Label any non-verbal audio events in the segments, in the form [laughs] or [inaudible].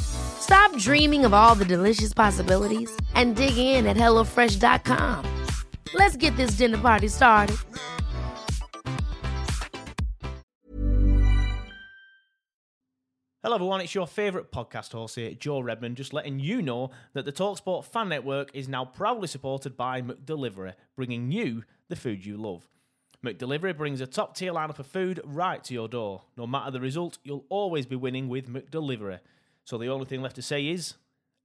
Stop dreaming of all the delicious possibilities and dig in at HelloFresh.com. Let's get this dinner party started. Hello, everyone. It's your favourite podcast host here, Joe Redmond, just letting you know that the Talksport Fan Network is now proudly supported by McDelivery, bringing you the food you love. McDelivery brings a top tier lineup of food right to your door. No matter the result, you'll always be winning with McDelivery. So the only thing left to say is,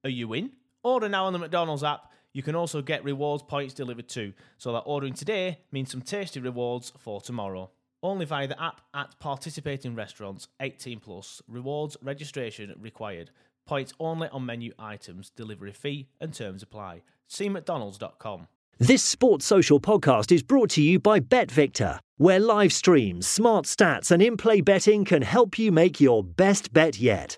are you in? Order now on the McDonald's app. You can also get rewards points delivered too, so that ordering today means some tasty rewards for tomorrow. Only via the app at participating restaurants, 18 plus. Rewards registration required. Points only on menu items. Delivery fee and terms apply. See McDonald's.com. This Sports Social podcast is brought to you by BetVictor, where live streams, smart stats, and in play betting can help you make your best bet yet.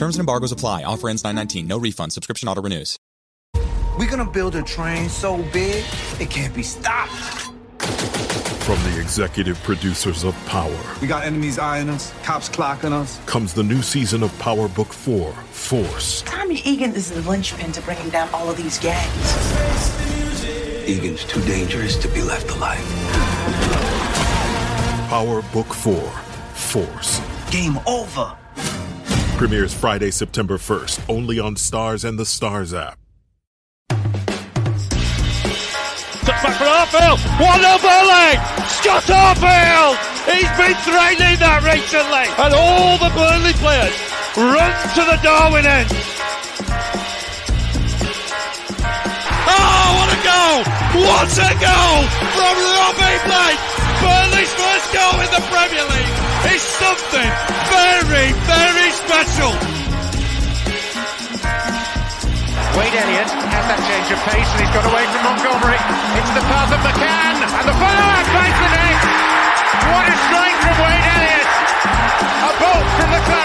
Terms and embargoes apply. Offer ends 919. No refund. Subscription auto renews. We're gonna build a train so big it can't be stopped. From the executive producers of Power We got enemies eyeing us, cops clocking us. comes the new season of Power Book 4 Force. Tommy Egan is the linchpin to bringing down all of these gangs. Egan's too dangerous to be left alive. Power Book 4 Force. Game over. Premieres Friday, September 1st, only on Starz and the Starz app. For Arfield. Scott Arfield. He's been that recently. And all the Burnley players run to the Darwen end. Oh, what a goal! What a goal from Robbie Blake! Burnley's first goal in the Premier League is something very, very special. Wade Elliott has that change of pace and he's got away from Montgomery. It's the path of McCann and the follow-up net. What a strike from Wade Elliott. A bolt from the claret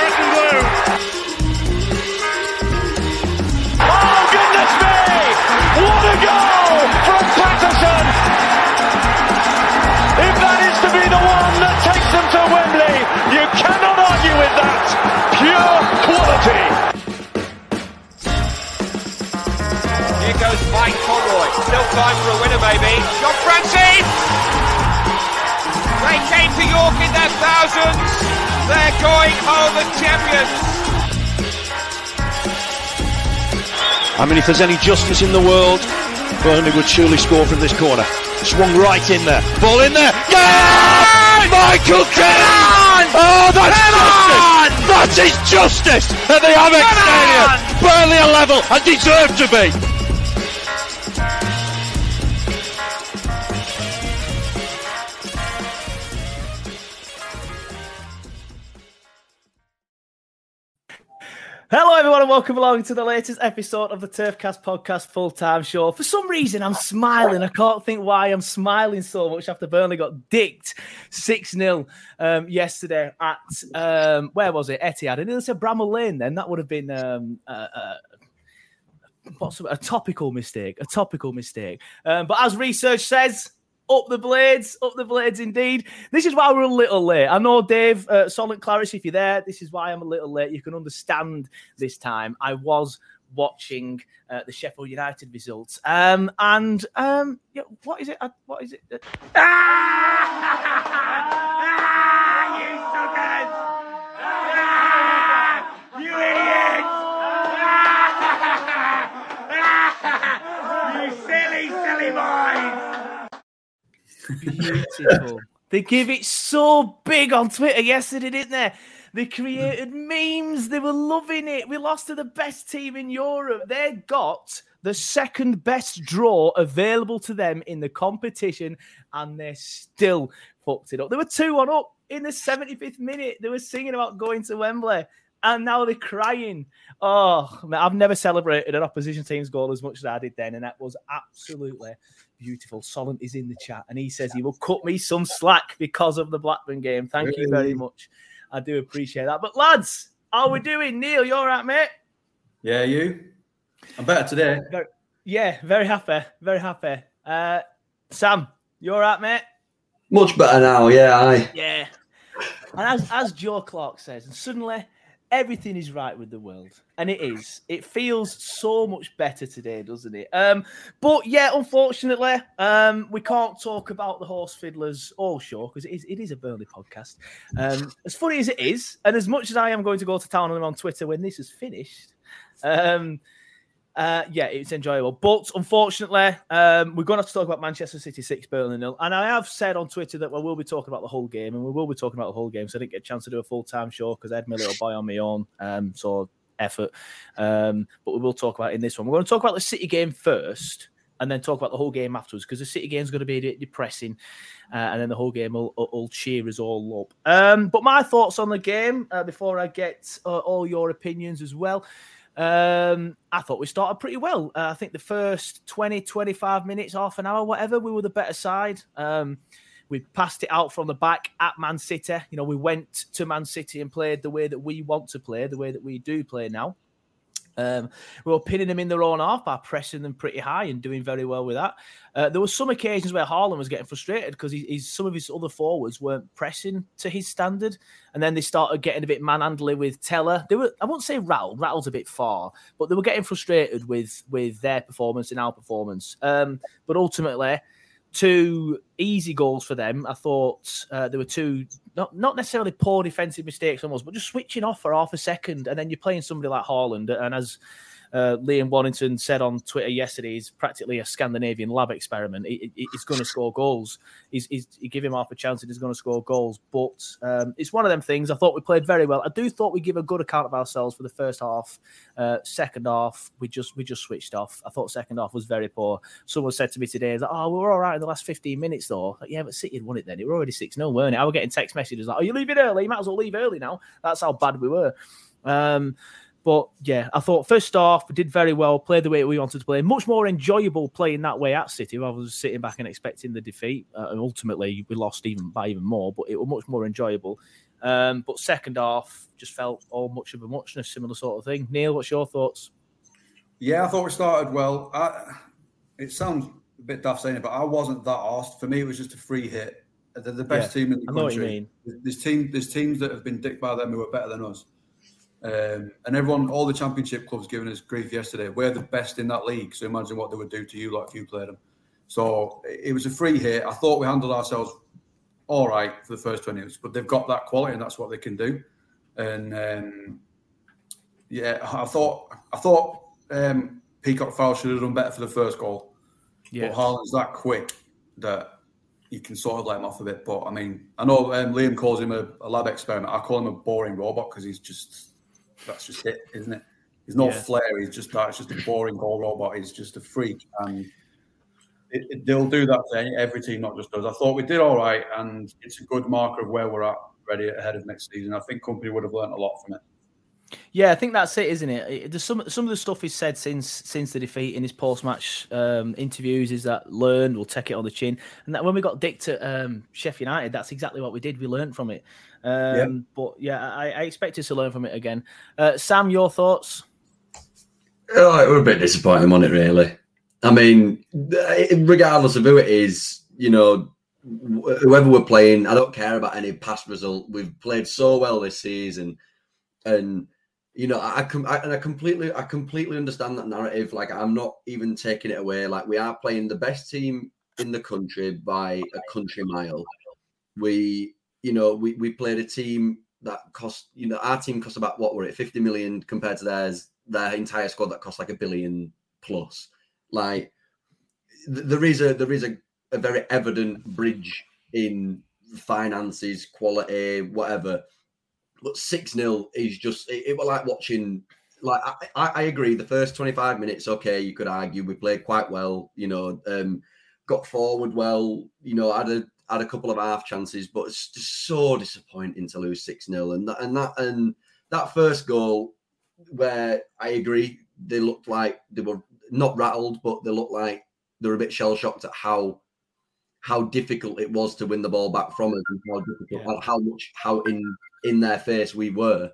quality. Here goes Mike Conroy. Still time for a winner maybe. John Francis! They came to York in their thousands. They're going home as champions. I mean, if there's any justice in the world, Burnley would surely score from this corner. Swung right in there. Ball in there. Yeah! Michael Kennan! Oh, that's justice! That is justice at the Amex Stadium. Burnley are level and deserve to be. Hello, everyone, and welcome along to the latest episode of the Turfcast podcast full time show. For some reason, I'm smiling. I can't think why I'm smiling so much after Burnley got dicked 6 0 um, yesterday at, um, where was it? Etihad. And it said Bramall Lane then. That would have been. Um, uh, uh, What's a topical mistake? A topical mistake. Um, but as research says, up the blades, up the blades indeed. This is why we're a little late. I know, Dave, uh, Solid Clarice, if you're there, this is why I'm a little late. You can understand this time. I was watching uh, the Sheffield United results. Um, and um, yeah, what is it? Uh, what is it? Uh... [laughs] Ah! ah! You suckers! Ah! You idiots! Ah! [laughs] you silly, silly boys! Beautiful. they give it so big on Twitter yesterday, didn't they? They created memes. They were loving it. We lost to the best team in Europe. They got the second best draw available to them in the competition, and they still fucked it up. They were 2 1 up in the 75th minute. They were singing about going to Wembley and now they're crying. Oh, man, I've never celebrated an opposition team's goal as much as I did then, and that was absolutely beautiful. Solent is in the chat, and he says he will cut me some slack because of the Blackburn game. Thank really? you very much. I do appreciate that. But lads, how we doing? Neil, you're all right, mate? Yeah, you? I'm better today. Very, yeah, very happy. Very happy. Uh, Sam, you're all right, mate? Much better now, yeah. I... Yeah. And as, as Joe Clark says, and suddenly everything is right with the world and it is. It feels so much better today doesn't it? Um but yeah unfortunately um we can't talk about the horse fiddlers all sure because it is, it is a Burnley podcast. Um as funny as it is and as much as i am going to go to town on them on twitter when this is finished um uh, yeah, it's enjoyable. But unfortunately, um, we're going to have to talk about Manchester City 6, Burnley nil. And I have said on Twitter that we will be talking about the whole game, and we will be talking about the whole game. So I didn't get a chance to do a full time show because I had my little boy on my own. Um, so effort. Um, but we will talk about in this one. We're going to talk about the City game first and then talk about the whole game afterwards because the City game is going to be a bit depressing, uh, and then the whole game will, will, cheer us all up. Um, but my thoughts on the game uh, before I get uh, all your opinions as well. Um, I thought we started pretty well. Uh, I think the first 20, 25 minutes, half an hour, whatever, we were the better side. Um, we passed it out from the back at Man City. You know, we went to Man City and played the way that we want to play, the way that we do play now. Um, we were pinning them in their own half by pressing them pretty high and doing very well with that. Uh, there were some occasions where Haaland was getting frustrated because he's, some of his other forwards weren't pressing to his standard, and then they started getting a bit manhandly with Tella. They were, I won't say rattled, rattled's a bit far, but they were getting frustrated with with their performance and our performance. Um, but ultimately, two easy goals for them. I thought uh, there were two not not necessarily poor defensive mistakes almost, but just switching off for half a second, and then you're playing somebody like Haaland, and as uh, Liam Warrington said on Twitter yesterday, he's practically a Scandinavian lab experiment. He, he, he's going to score goals. He's, he's, you give him half a chance and he's going to score goals. But um, it's one of them things. I thought we played very well. I do thought we give a good account of ourselves for the first half. Uh, second half, we just we just switched off. I thought second half was very poor. Someone said to me today, like, "Oh, we were all right in the last 15 minutes, though." Like, yeah, but City had won it then. It were already six 0 weren't it? I was getting text messages like, "Oh, you leaving early? You might as well leave early now." That's how bad we were. Um, but yeah, I thought first half we did very well, played the way we wanted to play. Much more enjoyable playing that way at City rather than sitting back and expecting the defeat. Uh, and ultimately, we lost even by even more, but it was much more enjoyable. Um, but second half just felt all much of a muchness, similar sort of thing. Neil, what's your thoughts? Yeah, I thought we started well. I, it sounds a bit daft saying it, but I wasn't that asked. For me, it was just a free hit. They're the best yeah, team in the country. There's team, there's teams that have been dicked by them who are better than us. Um, and everyone, all the championship clubs giving us grief yesterday. We're the best in that league. So imagine what they would do to you like if you played them. So it was a free hit. I thought we handled ourselves all right for the first 20 minutes, but they've got that quality and that's what they can do. And um, yeah, I thought I thought um, Peacock Farrell should have done better for the first goal. Yeah. But Haaland's that quick that you can sort of let him off a bit. But I mean, I know um, Liam calls him a, a lab experiment. I call him a boring robot because he's just that's just it, isn't it? He's no yeah. flair. He's just that. It's just a boring goal robot. He's just a freak, and it, it, they'll do that to every team, not just us. I thought we did all right, and it's a good marker of where we're at, ready ahead of next season. I think Kompany would have learned a lot from it. Yeah, I think that's it, isn't it? There's some some of the stuff he's said since since the defeat in his post match um, interviews is that learn, we'll take it on the chin, and that when we got dicked at um, Sheffield United, that's exactly what we did. We learned from it. Um, yeah. But yeah, I, I expect us to learn from it again. Uh, Sam, your thoughts? Oh, it was a bit disappointing, wasn't it? Really. I mean, regardless of who it is, you know, whoever we're playing, I don't care about any past result. We've played so well this season, and you know, I, I, and I completely, I completely understand that narrative. Like, I'm not even taking it away. Like, we are playing the best team in the country by a country mile. We, you know, we we played a team that cost, you know, our team cost about what were it, 50 million compared to theirs, their entire squad that cost like a billion plus. Like, th- there is a there is a, a very evident bridge in finances, quality, whatever. But 6 0 is just, it, it was like watching. Like I, I agree, the first 25 minutes, okay, you could argue we played quite well, you know, um, got forward well, you know, had a had a couple of half chances, but it's just so disappointing to lose 6 0. And that, and that, and that first goal, where I agree, they looked like they were not rattled, but they looked like they were a bit shell shocked at how how difficult it was to win the ball back from us and how difficult, yeah. how much, how in in their face we were.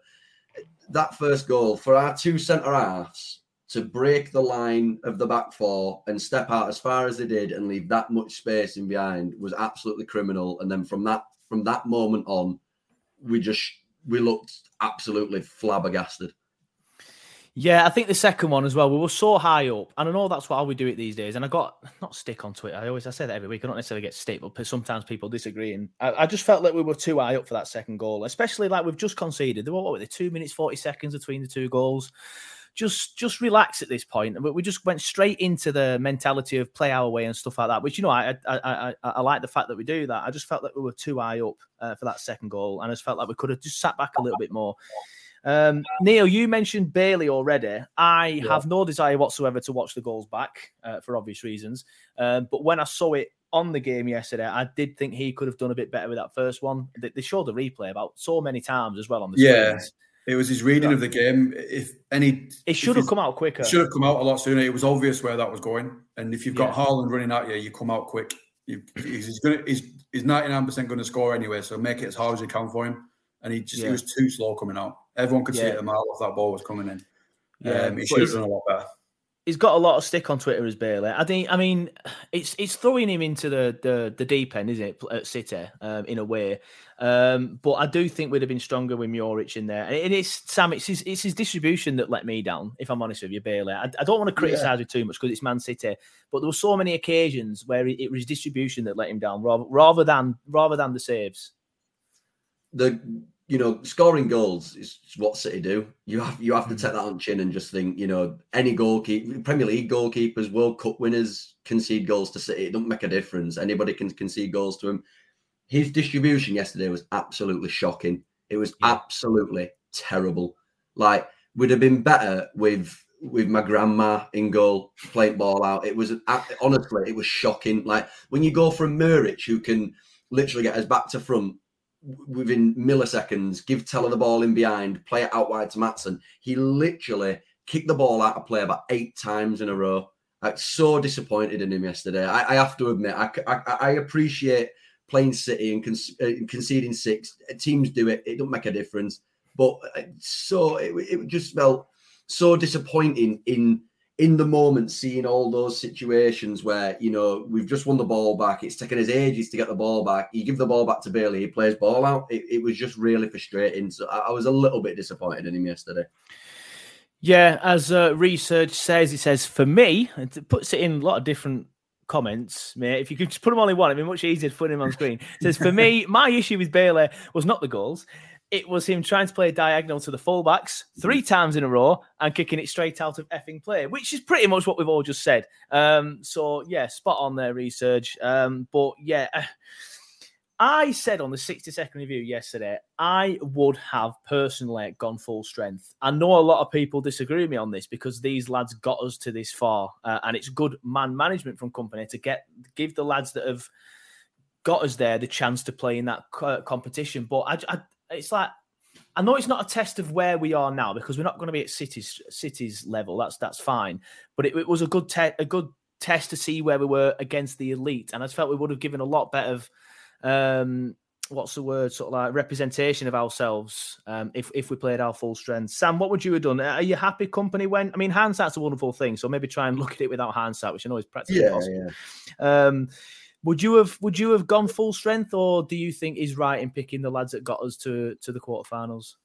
That first goal for our two centre halves to break the line of the back four and step out as far as they did and leave that much space in behind was absolutely criminal. And then from that from that moment on, we just we looked absolutely flabbergasted. Yeah, I think the second one as well. We were so high up, and I know that's how we do it these days. And I got not stick on Twitter. I always I say that every week. I don't necessarily get stick, but sometimes people disagree. And I, I just felt like we were too high up for that second goal, especially like we've just conceded. There were what were they, two minutes forty seconds between the two goals. Just just relax at this point. We just went straight into the mentality of play our way and stuff like that. Which you know, I I I, I like the fact that we do that. I just felt that we were too high up uh, for that second goal, and I just felt like we could have just sat back a little bit more. Um, Neil, you mentioned Bailey already. I yeah. have no desire whatsoever to watch the goals back uh, for obvious reasons. Um, but when I saw it on the game yesterday, I did think he could have done a bit better with that first one. They, they showed the replay about so many times as well on the yeah. Screens. It was his reading of the game. If any, it should have come out quicker. It should have come out a lot sooner. It was obvious where that was going. And if you've got yeah. Haaland running at you, you come out quick. You, he's going. He's he's ninety nine percent going to score anyway. So make it as hard as you can for him. And he just yeah. he was too slow coming out. Everyone could yeah. see it a mile off that ball was coming in. Yeah, um, he should have done a lot better. He's got a lot of stick on Twitter as Bailey. I think. I mean, it's it's throwing him into the the, the deep end, isn't it? At City, um, in a way. Um, but I do think we'd have been stronger with Muric in there. And it's Sam. It's his it's his distribution that let me down. If I'm honest with you, Bailey. I, I don't want to criticise yeah. it too much because it's Man City. But there were so many occasions where it, it was distribution that let him down, rather rather than rather than the saves. The you know, scoring goals is what City do. You have you have to mm-hmm. take that on chin and just think, you know, any goalkeeper, Premier League goalkeepers, World Cup winners concede goals to City. It doesn't make a difference. Anybody can concede goals to him. His distribution yesterday was absolutely shocking. It was absolutely terrible. Like would have been better with with my grandma in goal playing ball out. It was honestly, it was shocking. Like when you go from Muric, who can literally get us back to front within milliseconds, give Tella the ball in behind, play it out wide to Maatsen. He literally kicked the ball out of play about eight times in a row. I'm so disappointed in him yesterday. I, I have to admit, I, I, I appreciate playing City and, con- uh, conceding six. Teams do it; it don't make a difference. But uh, so it, it just felt so disappointing in in the moment seeing all those situations where you know we've just won the ball back. It's taken us ages to get the ball back. You give the ball back to bailey he plays ball out. It, it was just really frustrating. So I, I, was a little bit disappointed in him yesterday. Yeah as uh, research says it says for me it puts it in a lot of different comments, mate. If you could just put them all in one, it'd be much easier to put him on screen. It says, for me, [laughs] my issue with Bailey was not the goals it was him trying to play a diagonal to the fullbacks three times in a row and kicking it straight out of effing play, which is pretty much what we've all just said. Um, so yeah, spot on there, research. Um, but yeah, [sighs] I said on the 60 second review yesterday, I would have personally gone full strength. I know a lot of people disagree with me on this because these lads got us to this far, uh, and it's good man management from Kompany to get give the lads that have got us there the chance to play in that competition. But I, I, it's like I know it's not a test of where we are now because we're not going to be at cities cities level. That's that's fine, but it, it was a good te- a good test to see where we were against the elite, and I felt we would have given a lot better of um, what's the word sort of like representation of ourselves um, if if we played our full strength. Sam, what would you have done? Are you happy Kompany went? I mean, hindsight's a wonderful thing, so maybe try and look at it without hindsight, which I know is practically yeah, impossible. Yeah. Um, would you have would you have gone full strength, or do you think he's right in picking the lads that got us to to the quarterfinals?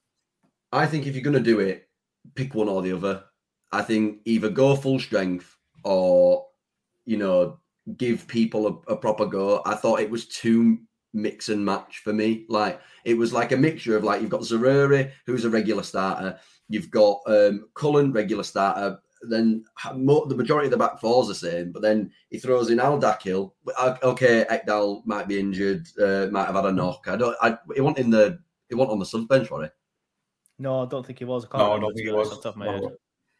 I think if you're going to do it, pick one or the other. I think either go full strength or you know give people a, a proper go. I thought it was too mix and match for me. Like it was like a mixture of like you've got Zaroury, who's a regular starter, you've got um Cullen, regular starter, then the majority of the back four is the same. But then he throws in Al Dakhil. Okay, Ekdal might be injured, uh, might have had a knock. I don't. I, he wasn't in the. He wasn't on the sub bench, was he? No, I don't think he was. I no, I don't think he was. Off my head.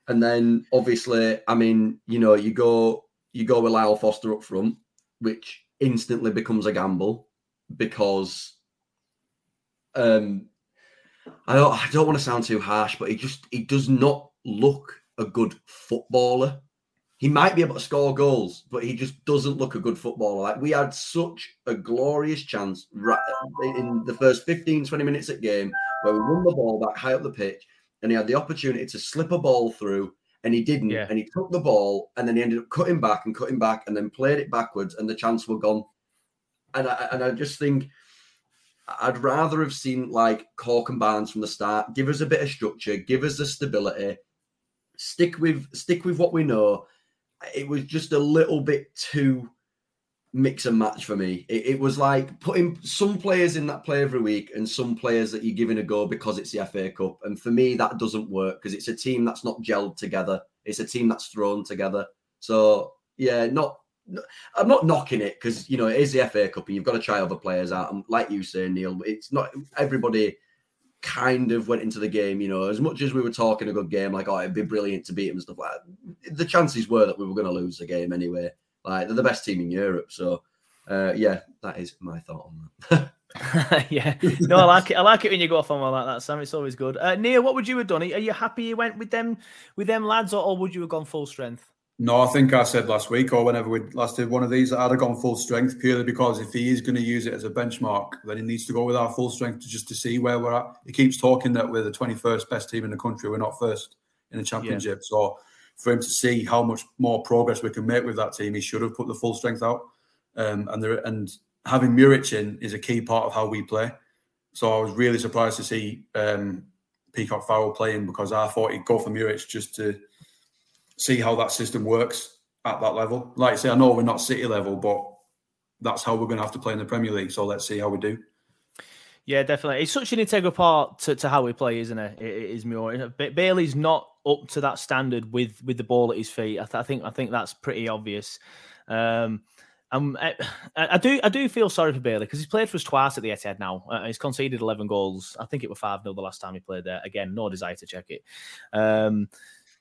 And then obviously, I mean, you know, you go you go with Lyle Foster up front, which instantly becomes a gamble because um I don't I don't want to sound too harsh, but he just he does not look a good footballer. He might be able to score goals, but he just doesn't look a good footballer. Like we had such a glorious chance right in the first 15, 20 minutes at game where we won the ball back high up the pitch and he had the opportunity to slip a ball through and he didn't. Yeah. And he took the ball and then he ended up cutting back and cutting back and then played it backwards and the chance were gone. And I, and I just think I'd rather have seen like Cork and Barnes from the start. Give us a bit of structure, give us the stability, stick with stick with what we know. It was just a little bit too mix and match for me. It, it, was like putting some players in that play every week and some players that you're giving a go because it's the FA Cup. And for me, that doesn't work because it's a team that's not gelled together. It's a team that's thrown together. So yeah, not. I'm not knocking it because you know it is the FA Cup and you've got to try other players out. And like you say, Neil, it's not everybody kind of went into the game, you know, as much as we were talking a good game, like, oh, it'd be brilliant to beat them and stuff like that. The chances were that we were going to lose the game anyway. Like they're the best team in Europe. So uh, yeah, that is my thought on that. [laughs] [laughs] yeah, no, I like it. I like it when you go off on one like that, Sam. It's always good. Uh, Neil, what would you have done? Are you happy you went with them, with them lads, or, or would you have gone full strength? No, I think I said last week or whenever we last did one of these, I'd have gone full strength purely because if he is going to use it as a benchmark, then he needs to go with our full strength to just to see where we're at. He keeps talking that we're the 21st best team in the country. We're not first in the championship. Yeah. So for him to see how much more progress we can make with that team, he should have put the full strength out. Um, and there, and having Muric in is a key part of how we play. So I was really surprised to see um, Peacock Farrell playing because I thought he'd go for Muric just to see how that system works at that level. Like I say, I know we're not City level, but that's how we're going to have to play in the Premier League. So let's see how we do. Yeah, definitely. It's such an integral part to, to how we play, isn't it? It, it is more. Bailey's not up to that standard with with the ball at his feet. I, th- I think I think that's pretty obvious. Um, um, I, I, do I do feel sorry for Bailey because he's played for us twice at the Etihad now. Uh, he's conceded eleven goals. I think it was five 0 the last time he played there. Again, no desire to check it. Um,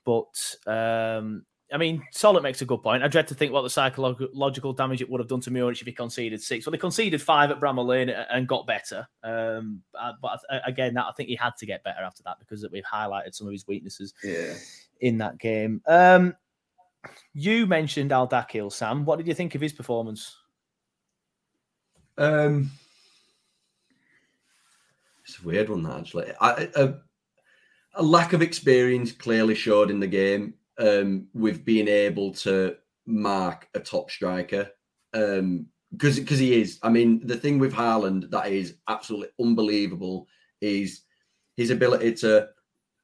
but um, I mean, Solid makes a good point. I dread to think what the psychological damage it would have done to Muric if he conceded six. Well, he conceded five at Bramall Lane and got better. Um, uh, but again, that I think he had to get better after that because we've highlighted some of his weaknesses yeah. in that game. Um, you mentioned Al Dakhil, Sam. What did you think of his performance? Um, it's a weird one, actually. I, a, a lack of experience clearly showed in the game um, with being able to mark a top striker. Um, because because he is. I mean, the thing with Haaland that is absolutely unbelievable is his ability to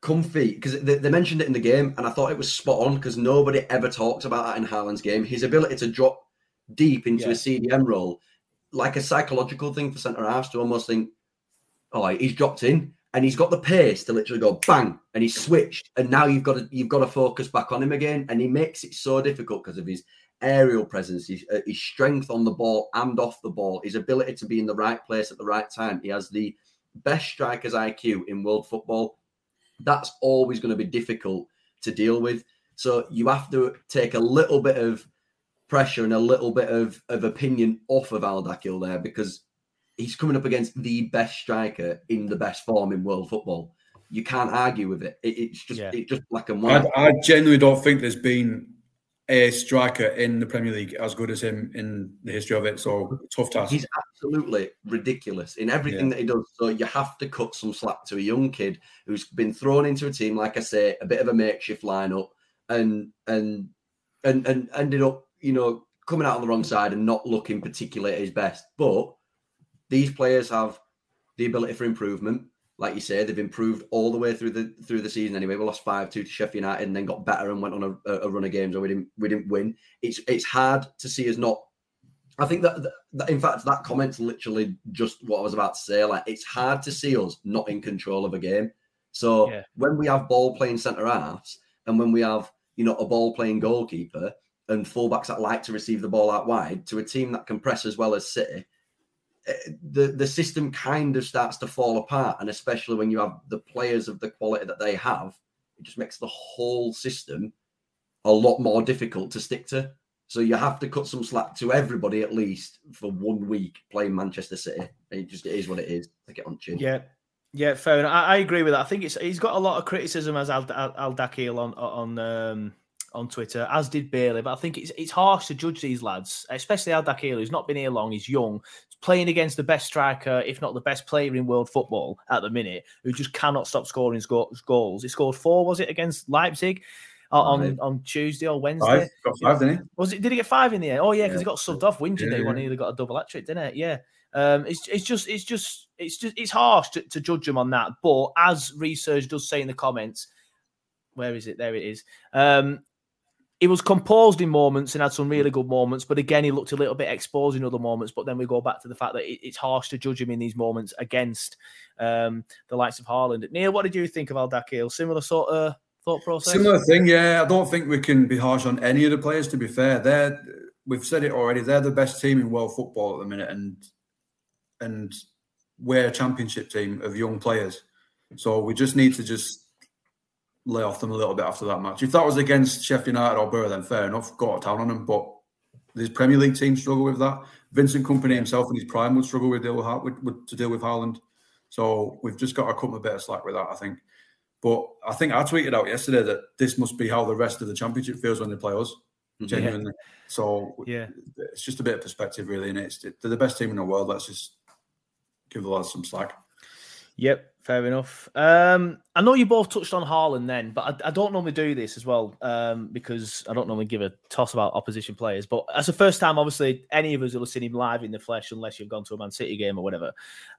come feet. Because they, they, mentioned it in the game, and I thought it was spot on because nobody ever talks about that in Haaland's game. His ability to drop deep into yeah. a CDM role, like a psychological thing for centre halves to almost think, oh, he's dropped in and he's got the pace to literally go bang, and he's switched, and now you've got to you've got to focus back on him again, and he makes it so difficult because of his aerial presence, his, uh, his strength on the ball and off the ball, his ability to be in the right place at the right time. He has the best striker's IQ in world football. That's always going to be difficult to deal with. So you have to take a little bit of pressure and a little bit of, of opinion off of Al Dakhil there because he's coming up against the best striker in the best form in world football. You can't argue with it. it it's just yeah. it's just black and white. I, I, genuinely don't think there's been a striker in the Premier League as good as him in the history of it. So tough task. He's absolutely ridiculous in everything yeah. that he does. So you have to cut some slack to a young kid who's been thrown into a team, like I say, a bit of a makeshift lineup, and and and and ended up, you know, coming out on the wrong side and not looking particularly at his best. But these players have the ability for improvement. Like you say, they've improved all the way through the through the season. Anyway, we lost five two to Sheffield United, and then got better and went on a, a run of games where we didn't we didn't win. It's it's hard to see us not. I think that, that in fact that comment's literally just what I was about to say. Like it's hard to see us not in control of a game. So yeah. when we have ball playing centre halves, and when we have you know, a ball playing goalkeeper and fullbacks that like to receive the ball out wide to a team that can press as well as City, the the system kind of starts to fall apart. And especially when you have the players of the quality that they have, it just makes the whole system a lot more difficult to stick to. So you have to cut some slack to everybody at least for one week playing Manchester City. It just it is what it is. Take it on chin. Yeah. Yeah, fair enough. I, I, agree with that. I think it's he's got a lot of criticism as Al, Al, Al Dakhil on on um, on Twitter, as did Bailey. But I think it's it's harsh to judge these lads, especially Al Dakhil, who's not been here long. He's young, playing against the best striker, if not the best player in world football at the minute, who just cannot stop scoring goals. He scored four, was it, against Leipzig? on on Tuesday or Wednesday. Five. Got five, didn't he? Was it? Did he get five in the end? Oh yeah, because yeah. he got subbed off Winter yeah, Day when he got a double hat trick, didn't it? Yeah. Um, it's it's just it's just it's just it's harsh to, to judge him on that. But as research does say in the comments, where is it? There it is. Um, he was composed in moments and had some really good moments, but again, he looked a little bit exposed in other moments. But then we go back to the fact that it, it's harsh to judge him in these moments against um, the likes of Haaland. Neil, what did you think of Al Dakhil? Similar sort of thought process? Similar thing, yeah. I don't think we can be harsh on any of the players. To be fair, they're we've said it already. They're the best team in world football at the minute, and and we're a championship team of young players. So we just need to just lay off them a little bit after that match. If that was against Sheffield United or Boro, then fair enough, got to town on them. But these Premier League teams struggle with that. Vincent Kompany himself in his prime would struggle with deal with, with, with to deal with Haaland. So we've just got to cut a bit of slack with that, I think. But I think I tweeted out yesterday that this must be how the rest of the championship feels when they play us. Genuinely. Yeah. So yeah, it's just a bit of perspective, really. And it's they're the best team in the world. Let's just give the lads some slack. Yep, fair enough. Um, I know you both touched on Haaland then, but I, I don't normally do this as well um, because I don't normally give a toss about opposition players. But as the first time, obviously, any of us will have seen him live in the flesh unless you've gone to a Man City game or whatever.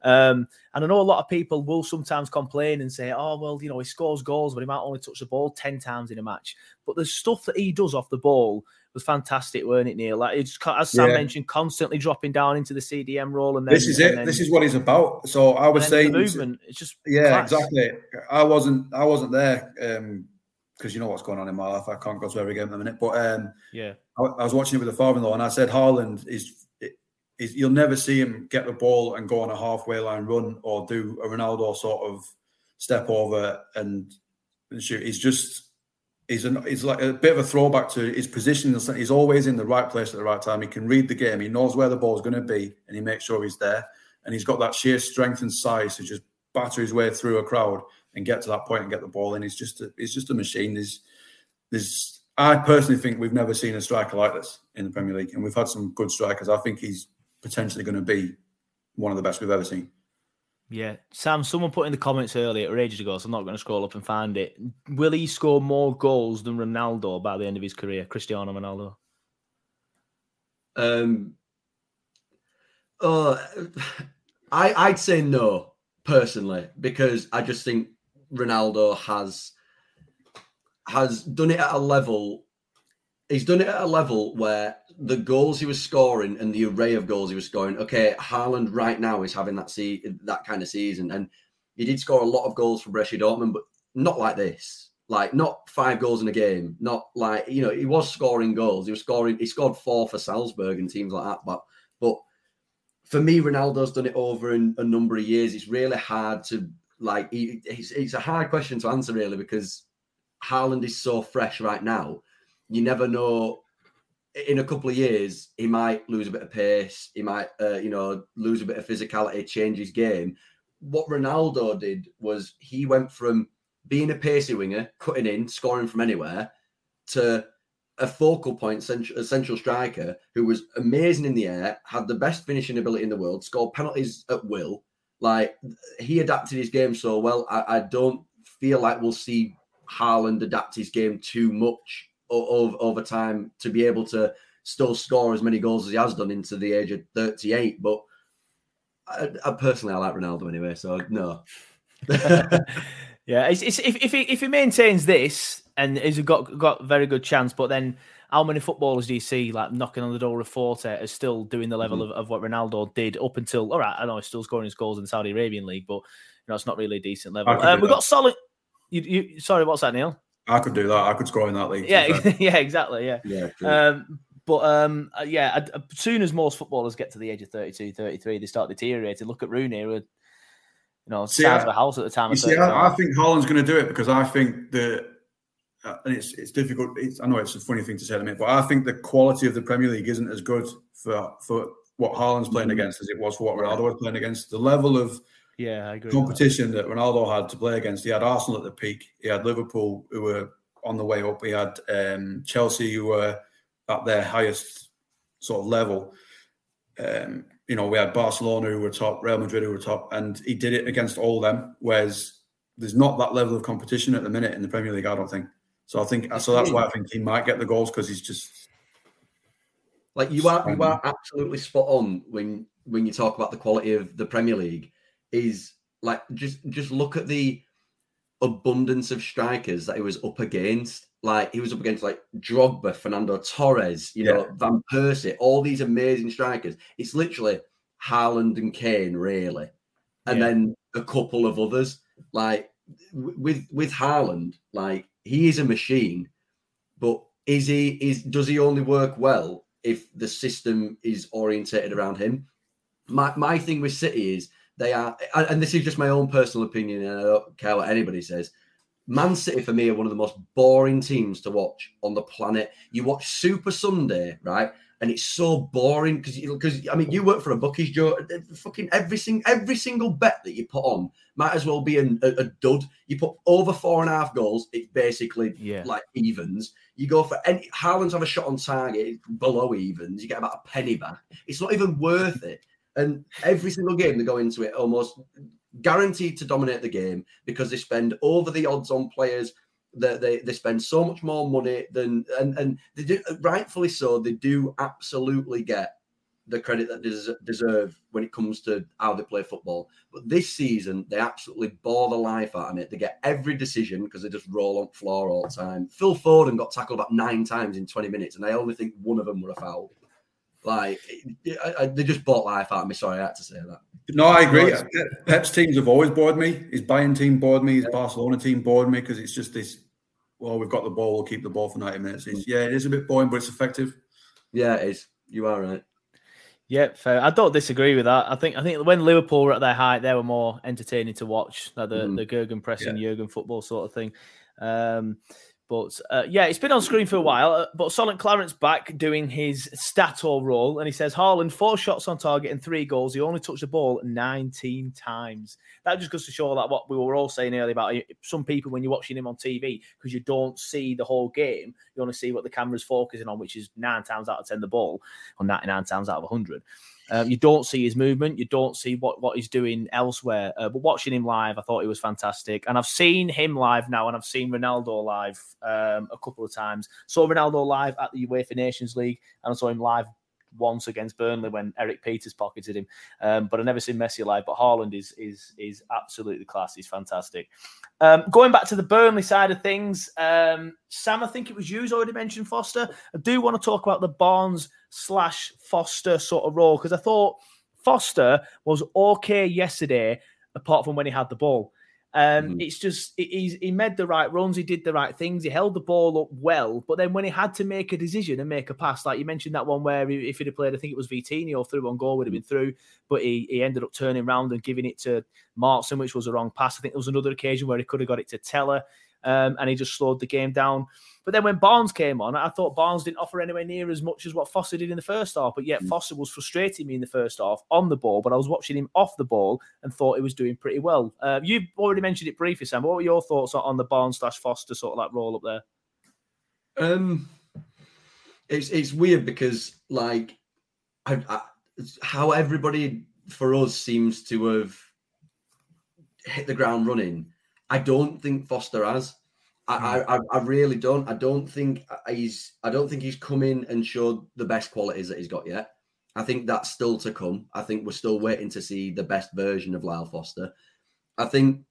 Um, and I know a lot of people will sometimes complain and say, oh, well, you know, he scores goals, but he might only touch the ball 10 times in a match. But the stuff that he does off the ball was fantastic, weren't it, Neil? Like it's as Sam yeah. mentioned, constantly dropping down into the CDM role, and then, this is it. Then, this is what he's about. So I was saying, movement. It's just yeah, class. exactly. I wasn't, I wasn't there because um, you know what's going on in my life. I can't go to every game in a minute, but um, yeah, I, I, was watching it with the father-in-law, and I said Haaland is, is you'll never see him get the ball and go on a halfway line run or do a Ronaldo sort of step over and, and shoot. He's just he's an, he's like a bit of a throwback to his position. He's always in the right place at the right time. He can read the game. He knows where the ball's going to be, and he makes sure he's there. And he's got that sheer strength and size to just batter his way through a crowd and get to that point and get the ball in. He's just a, he's just a machine. There's there's I personally think we've never seen a striker like this in the Premier League, and we've had some good strikers. I think he's potentially going to be one of the best we've ever seen. Yeah, Sam. Someone put in the comments earlier, or ages ago, so I'm not going to scroll up and find it. Will he score more goals than Ronaldo by the end of his career, Cristiano Ronaldo? Um. Uh, I I'd say no personally because I just think Ronaldo has has done it at a level. He's done it at a level where the goals he was scoring and the array of goals he was scoring. Okay, Haaland right now is having that see that kind of season, and he did score a lot of goals for Borussia Dortmund, but not like this. Like not five goals in a game, not like you know he was scoring goals. He was scoring. He scored four for Salzburg and teams like that. But but for me, Ronaldo's done it over in a number of years. It's really hard to like. It's, it's a hard question to answer really because Haaland is so fresh right now. You never know in a couple of years, he might lose a bit of pace. He might, uh, you know, lose a bit of physicality, change his game. What Ronaldo did was he went from being a pacey winger, cutting in, scoring from anywhere, to a focal point, central, a central striker who was amazing in the air, had the best finishing ability in the world, scored penalties at will. Like he adapted his game so well. I, I don't feel like we'll see Haaland adapt his game too much over, over time to be able to still score as many goals as he has done into the age of 38. But I, I personally, I like Ronaldo anyway, so no. [laughs] yeah, it's, it's, if, if, he, if he maintains this and he's got got very good chance, but then how many footballers do you see like knocking on the door of Forte as still doing the level mm-hmm. of, of what Ronaldo did up until all right? I know he's still scoring his goals in the Saudi Arabian league, but you know it's not really a decent level. Um, we've got solid. You, you, sorry, what's that, Neil? I could do that. I could score in that league. Yeah, [laughs] yeah, exactly. Yeah. Yeah. Um, but um, uh, yeah, as soon as most footballers get to the age of 32, 33, they start deteriorating. Look at Rooney, who, you know, see, size I, of a house at the time. See, I, I, think Haaland's going to do it because I think the uh, and it's it's difficult. It's, I know it's a funny thing to say to me, but I think the quality of the Premier League isn't as good for for what Haaland's playing mm-hmm. against as it was for what Ronaldo was playing against. The level of yeah, I agree competition that. that Ronaldo had to play against. He had Arsenal at the peak. He had Liverpool who were on the way up. He had um, Chelsea who were at their highest sort of level. Um, you know, we had Barcelona who were top, Real Madrid who were top, and he did it against all them. Whereas there's not that level of competition at the minute in the Premier League. I don't think. So I think so. That's why I think he might get the goals because he's just like you are. You are absolutely spot on when when you talk about the quality of the Premier League. Is like just just look at the abundance of strikers that he was up against. Like he was up against like Drogba, Fernando Torres, you yeah. know, Van Persie, all these amazing strikers. It's literally Haaland and Kane, really, and yeah. then a couple of others. Like with with Haaland, like he is a machine, but is he is does he only work well if the system is orientated around him? My my thing with City is they are, and this is just my own personal opinion, and I don't care what anybody says. Man City for me are one of the most boring teams to watch on the planet. You watch Super Sunday, right? And it's so boring because because I mean you work for a bookies, Joe. Fucking every single every single bet that you put on might as well be a, a, a, dud. You put over four and a half goals, it's basically yeah. like evens. You go for any Haaland's have a shot on target below evens, you get about a penny back. It's not even worth it. And every single game they go into it almost guaranteed to dominate the game because they spend over the odds on players. That they, they spend so much more money than and and they do rightfully so. They do absolutely get the credit that they deserve when it comes to how they play football. But this season, they absolutely bore the life out of it. They get every decision because they just roll on floor all the time. Phil Foden got tackled about nine times in 20 minutes, and I only think one of them were a foul. Like I, I, they just bought life out of me. Sorry, I had to say that. No, I agree. Pep's teams have always bored me. His Bayern team bored me. His yeah. Barcelona team bored me because it's just this. Well, we've got the ball. We'll keep the ball for ninety minutes. It's, yeah, it is a bit boring, but it's effective. Yeah, it is. You are right. Yeah, fair. I don't disagree with that. I think I think when Liverpool were at their height, they were more entertaining to watch, like the mm. the Jurgen pressing yeah. Jurgen football sort of thing. Um, but uh, yeah, it's been on screen for a while. Uh, but Solent Clarence back doing his Stator role, and he says Haaland four shots on target and three goals. He only touched the ball 19 times. That just goes to show that what we were all saying earlier about some people when you're watching him on TV because you don't see the whole game, you only see what the camera's focusing on, which is nine times out of ten the ball, or 99 times out of 100. Um, you don't see his movement. You don't see what, what he's doing elsewhere. Uh, but watching him live, I thought he was fantastic. And I've seen him live now, and I've seen Ronaldo live um, a couple of times. Saw Ronaldo live at the UEFA Nations League, and I saw him live once against Burnley when Erik Pieters pocketed him. Um, but I never seen Messi live. But Haaland is is is absolutely class. He's fantastic. Um, going back to the Burnley side of things, um, Sam, I think it was you who's already mentioned Foster. I do want to talk about the Barnes slash Foster sort of role because I thought Foster was okay yesterday, apart from when he had the ball. Um, mm-hmm. It's just he, he made the right runs, he did the right things, he held the ball up well. But then when he had to make a decision and make a pass, like you mentioned that one where he, if he'd have played, I think it was Vitinho through on goal would have been through, but he, he ended up turning around and giving it to Maatsen, which was a wrong pass. I think there was another occasion where he could have got it to Tella um, and he just slowed the game down. But then when Barnes came on, I thought Barnes didn't offer anywhere near as much as what Foster did in the first half. But yet mm. Foster was frustrating me in the first half on the ball, but I was watching him off the ball and thought he was doing pretty well. Uh, you've already mentioned it briefly, Sam. What were your thoughts on the Barnes slash Foster sort of like role up there? Um, it's it's weird because like I, I, how everybody for us seems to have hit the ground running I don't think Foster has. I, hmm. I, I really don't. I don't think he's. I don't think he's come in and showed the best qualities that he's got yet. I think that's still to come. I think we're still waiting to see the best version of Lyle Foster. I think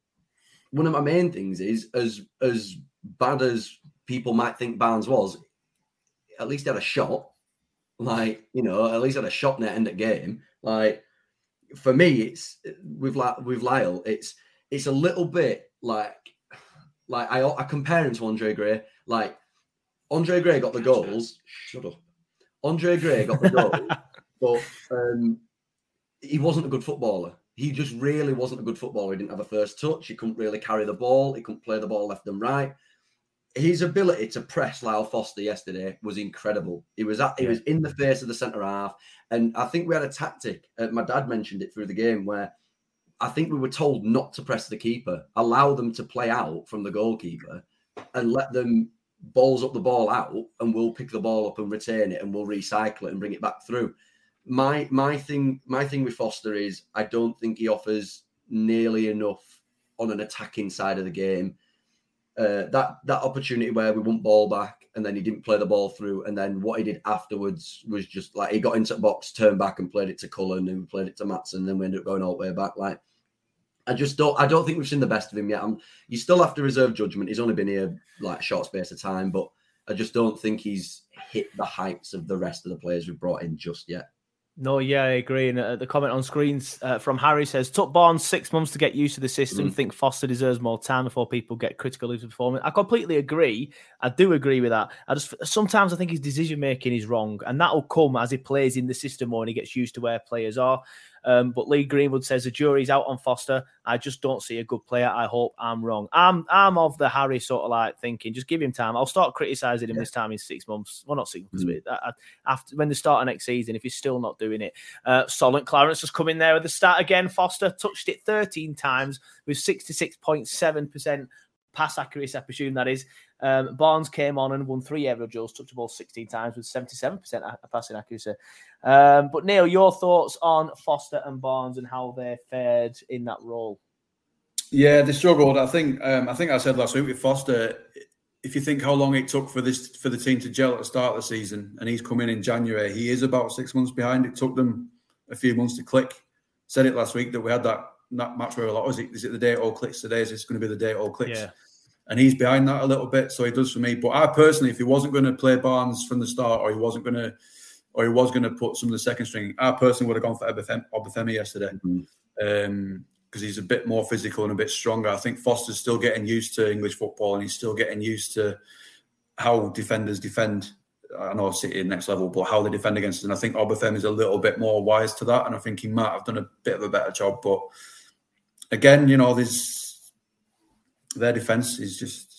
one of my main things is as as bad as people might think Barnes was, at least he had a shot. Like you know, at least had a shot net end of game. Like for me, it's with with Lyle, it's it's a little bit like Like I, I compare him to Andre Gray. Like Andre Gray got the goals. Shut up. Andre Gray got the goal, [laughs] but um, he wasn't a good footballer. He just really wasn't a good footballer. He didn't have a first touch. He couldn't really carry the ball. He couldn't play the ball left and right. His ability to press Lyle Foster yesterday was incredible. He was at, he was in the face of the centre half, and I think we had a tactic. Uh, my dad mentioned it through the game where I think we were told not to press the keeper, allow them to play out from the goalkeeper, and let them balls up the ball out, and we'll pick the ball up and retain it, and we'll recycle it and bring it back through my my thing my thing with Foster is I don't think he offers nearly enough on an attacking side of the game. Uh, that that opportunity where we won ball back and then he didn't play the ball through, and then what he did afterwards was just like he got into the box, turned back, and played it to Cullen, and we played it to Maatsen, and then we ended up going all the way back. Like I just don't I don't think we've seen the best of him yet. I'm, you still have to reserve judgment. He's only been here like a short space of time, but I just don't think he's hit the heights of the rest of the players we've brought in just yet. No, yeah, I agree. And uh, the comment on screens uh, from Harry says, "Took Barnes six months to get used to the system. Mm. Think Foster deserves more time before people get critical of his performance." I completely agree. I do agree with that. I just sometimes I think his decision making is wrong, and that will come as he plays in the system more and he gets used to where players are. Um, but Lee Greenwood says the jury's out on Foster. I just don't see a good player. I hope I'm wrong. I'm I'm of the Harry sort of like thinking, just give him time. I'll start criticizing him yeah. this time in six months. Well, not six months, mm. but after when they start of next season, if he's still not doing it. Uh, Solent Clarence has come in there at the start again. Foster touched it 13 times with 66.7% pass accuracy, I presume that is. Um, Barnes came on and won three aerial duels, touched the ball 16 times with 77% passing accuracy. Um, but Neil, your thoughts on Foster and Barnes and how they fared in that role? Yeah, they struggled. I think. Um, I think I said last week with Foster. If you think how long it took for this for the team to gel at the start of the season, and he's come in in January, he is about six months behind. It took them a few months to click. Said it last week that we had that, that match where a lot was it? Is it the day it all clicks today? Is this going to be the day it all clicks? Yeah and he's behind that a little bit, so he does for me. But I personally, if he wasn't going to play Barnes from the start, or he wasn't going to, or he was going to put some of the second string, I personally would have gone for Obafemi yesterday, because mm-hmm. um, he's a bit more physical and a bit stronger. I think Foster's still getting used to English football, and he's still getting used to how defenders defend. I know City next level, but how they defend against us. And I think Obafemi is a little bit more wise to that, and I think he might have done a bit of a better job. But again, you know, there's their defense is just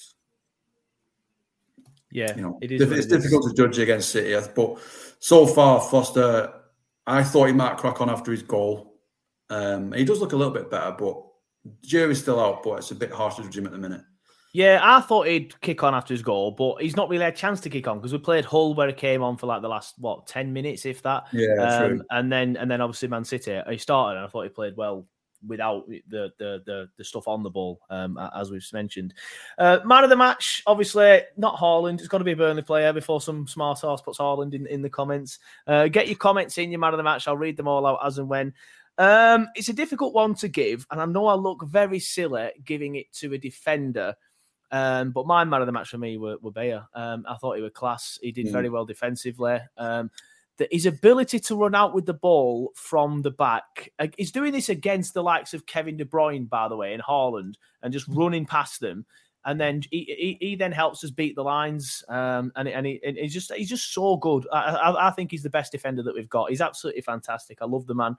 yeah, you know, it is. It's difficult to judge against City, but so far Foster, I thought he might crack on after his goal. Um, he does look a little bit better, but jury's still out. But it's a bit harsh to judge him at the minute. Yeah, I thought he'd kick on after his goal, but he's not really had a chance to kick on because we played Hull where he came on for like the last what ten minutes, if that. Yeah, um, and then and then obviously Man City. He started, and I thought he played well without the the the, the stuff on the ball, um, as we've mentioned. Uh, man of the match, obviously not Haaland. It's got to be a Burnley player before some smart ass puts Haaland in, in the comments. Uh, get your comments in, your man of the match. I'll read them all out as and when. Um, it's a difficult one to give, and I know I look very silly giving it to a defender. Um, but my man of the match for me were, were Beyer. Um, I thought he was class. He did mm. very well defensively. Um, that his ability to run out with the ball from the back, he's doing this against the likes of Kevin De Bruyne, by the way, and Haaland, and just running past them. And then he, he, he then helps us beat the lines, um, and and, he, and he's just he's just so good. I, I, I, think he's the best defender that we've got. He's absolutely fantastic. I love the man.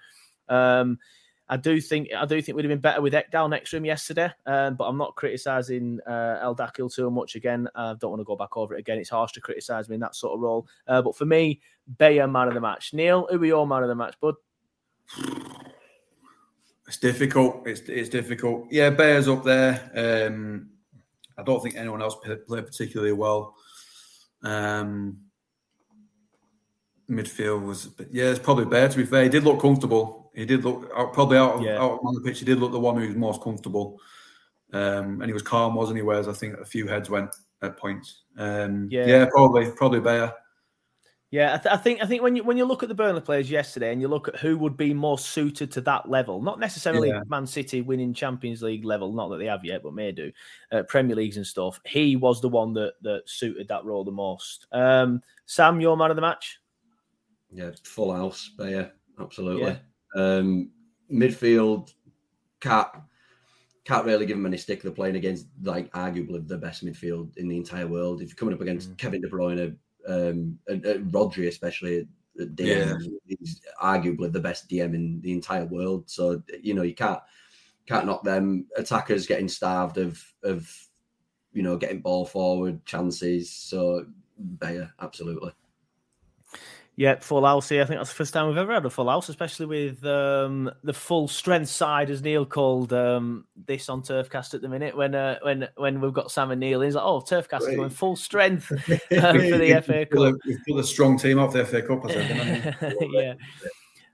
Um, I do think I do think we'd have been better with Ekdal next to him yesterday, um, but I'm not criticising uh, Al-Dakhil too much. Again, I don't want to go back over it again. It's harsh to criticise me in that sort of role. Uh, but for me, Beyer man of the match. Neil, who are your man of the match, bud? It's difficult. It's it's difficult. Yeah, Beyer's up there. Um, I don't think anyone else played particularly well. Um, midfield was, yeah, it's probably Beyer. To be fair, he did look comfortable. He did look probably out, yeah. out on the pitch. He did look the one who was most comfortable, um, and he was calm, wasn't he? Whereas I think a few heads went at points. Um, yeah, yeah, probably, probably Beyer. Yeah, I, th- I, think I think when you when you look at the Burnley players yesterday and you look at who would be more suited to that level, not necessarily yeah. Man City winning Champions League level, not that they have yet, but may do, uh, Premier Leagues and stuff. He was the one that that suited that role the most. Um, Sam, your man of the match? Yeah, full house, Beyer, absolutely. Yeah. Um, midfield, Cap can't really give them any stick. They're playing against like arguably the best midfield in the entire world. If you're coming up against mm. Kevin De Bruyne, um, and, and Rodri especially, DM, yeah. he's arguably the best DM in the entire world. So you know you can't can't knock them. Attackers getting starved of of you know getting ball forward chances. So Beyer, absolutely. Yeah, full house here. I think that's the first time we've ever had a full house, especially with um, the full strength side, as Neil called um, this on Turfcast at the minute. When uh, when when we've got Sam and Neil, he's like, "Oh, Turfcast Great. is going full strength [laughs] uh, for the FA Cup." We've got a strong team off the FA Cup, I said. [laughs] yeah.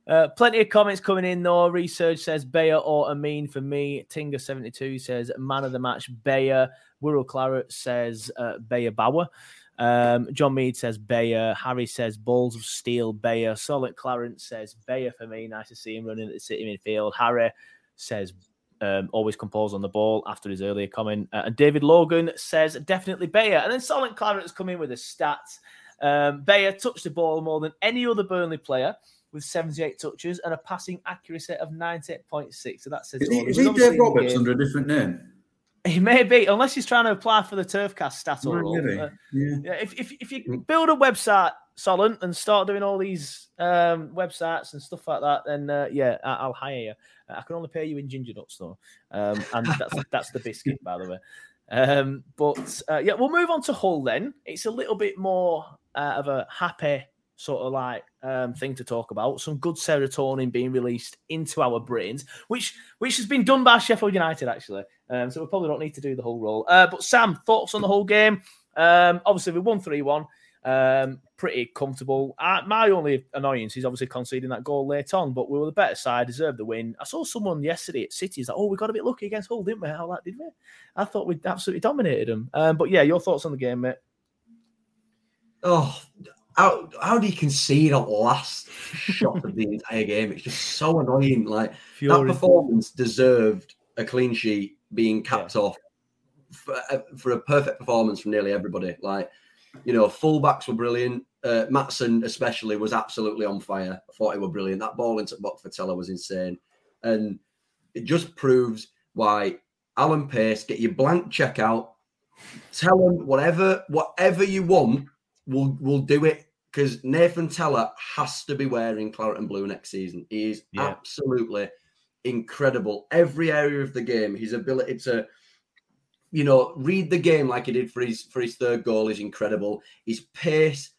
Uh, plenty of comments coming in though. Research says Beyer or Amin for me. Tinga72 says man of the match Beyer. Wirral Claret says uh, Beyer Bauer. Um, John Mead says Beyer. Harry says Balls of Steel, Beyer. Solid Clarence says Beyer for me. Nice to see him running at the City midfield. Harry says um, always composed on the ball after his earlier comment. Uh, and David Logan says definitely Beyer. And then Solent Clarence come in with a stats. Um, Beyer touched the ball more than any other Burnley player with 78 touches and a passing accuracy of 98.6. So that says is he, is he Dave Roberts under a different name? He may be, unless he's trying to apply for the Turfcast stat or uh, yeah. If, if, if you mm. build a website, Solent, and start doing all these um, websites and stuff like that, then uh, yeah, I, will hire you. I can only pay you in ginger nuts though, um, and [laughs] that's that's the biscuit, by the way. Um, but uh, yeah, we'll move on to Hull then. It's a little bit more uh, of a happy sort of like um, thing to talk about. Some good serotonin being released into our brains, which which has been done by Sheffield United actually. Um, so we probably don't need to do the whole role. Uh, but Sam, thoughts on the Hull game? Um, obviously, we won three one. Um, pretty comfortable. Uh, my only annoyance is obviously conceding that goal late on, but we were the better side, deserved the win. I saw someone yesterday at City is like, "Oh, we got a bit lucky against Hull, didn't we?" How that did we? I thought we absolutely dominated them. Um, but yeah, your thoughts on the game, mate? Oh, how how do you concede a last shot of the entire game? It's just so annoying. Like Fury. that performance deserved a clean sheet being capped yeah. off for, uh, for, a perfect performance from nearly everybody. Like you know, fullbacks were brilliant. Uh, Maatsen especially was absolutely on fire. I thought he were brilliant. That ball into for was insane, and it just proves why Alan Pace get your blank check out. Tell them whatever whatever you want we'll we'll do it because Nathan Tella has to be wearing claret and blue next season. He is yeah. absolutely incredible. Every area of the game, his ability to, you know, read the game like he did for his for his third goal is incredible. His pace,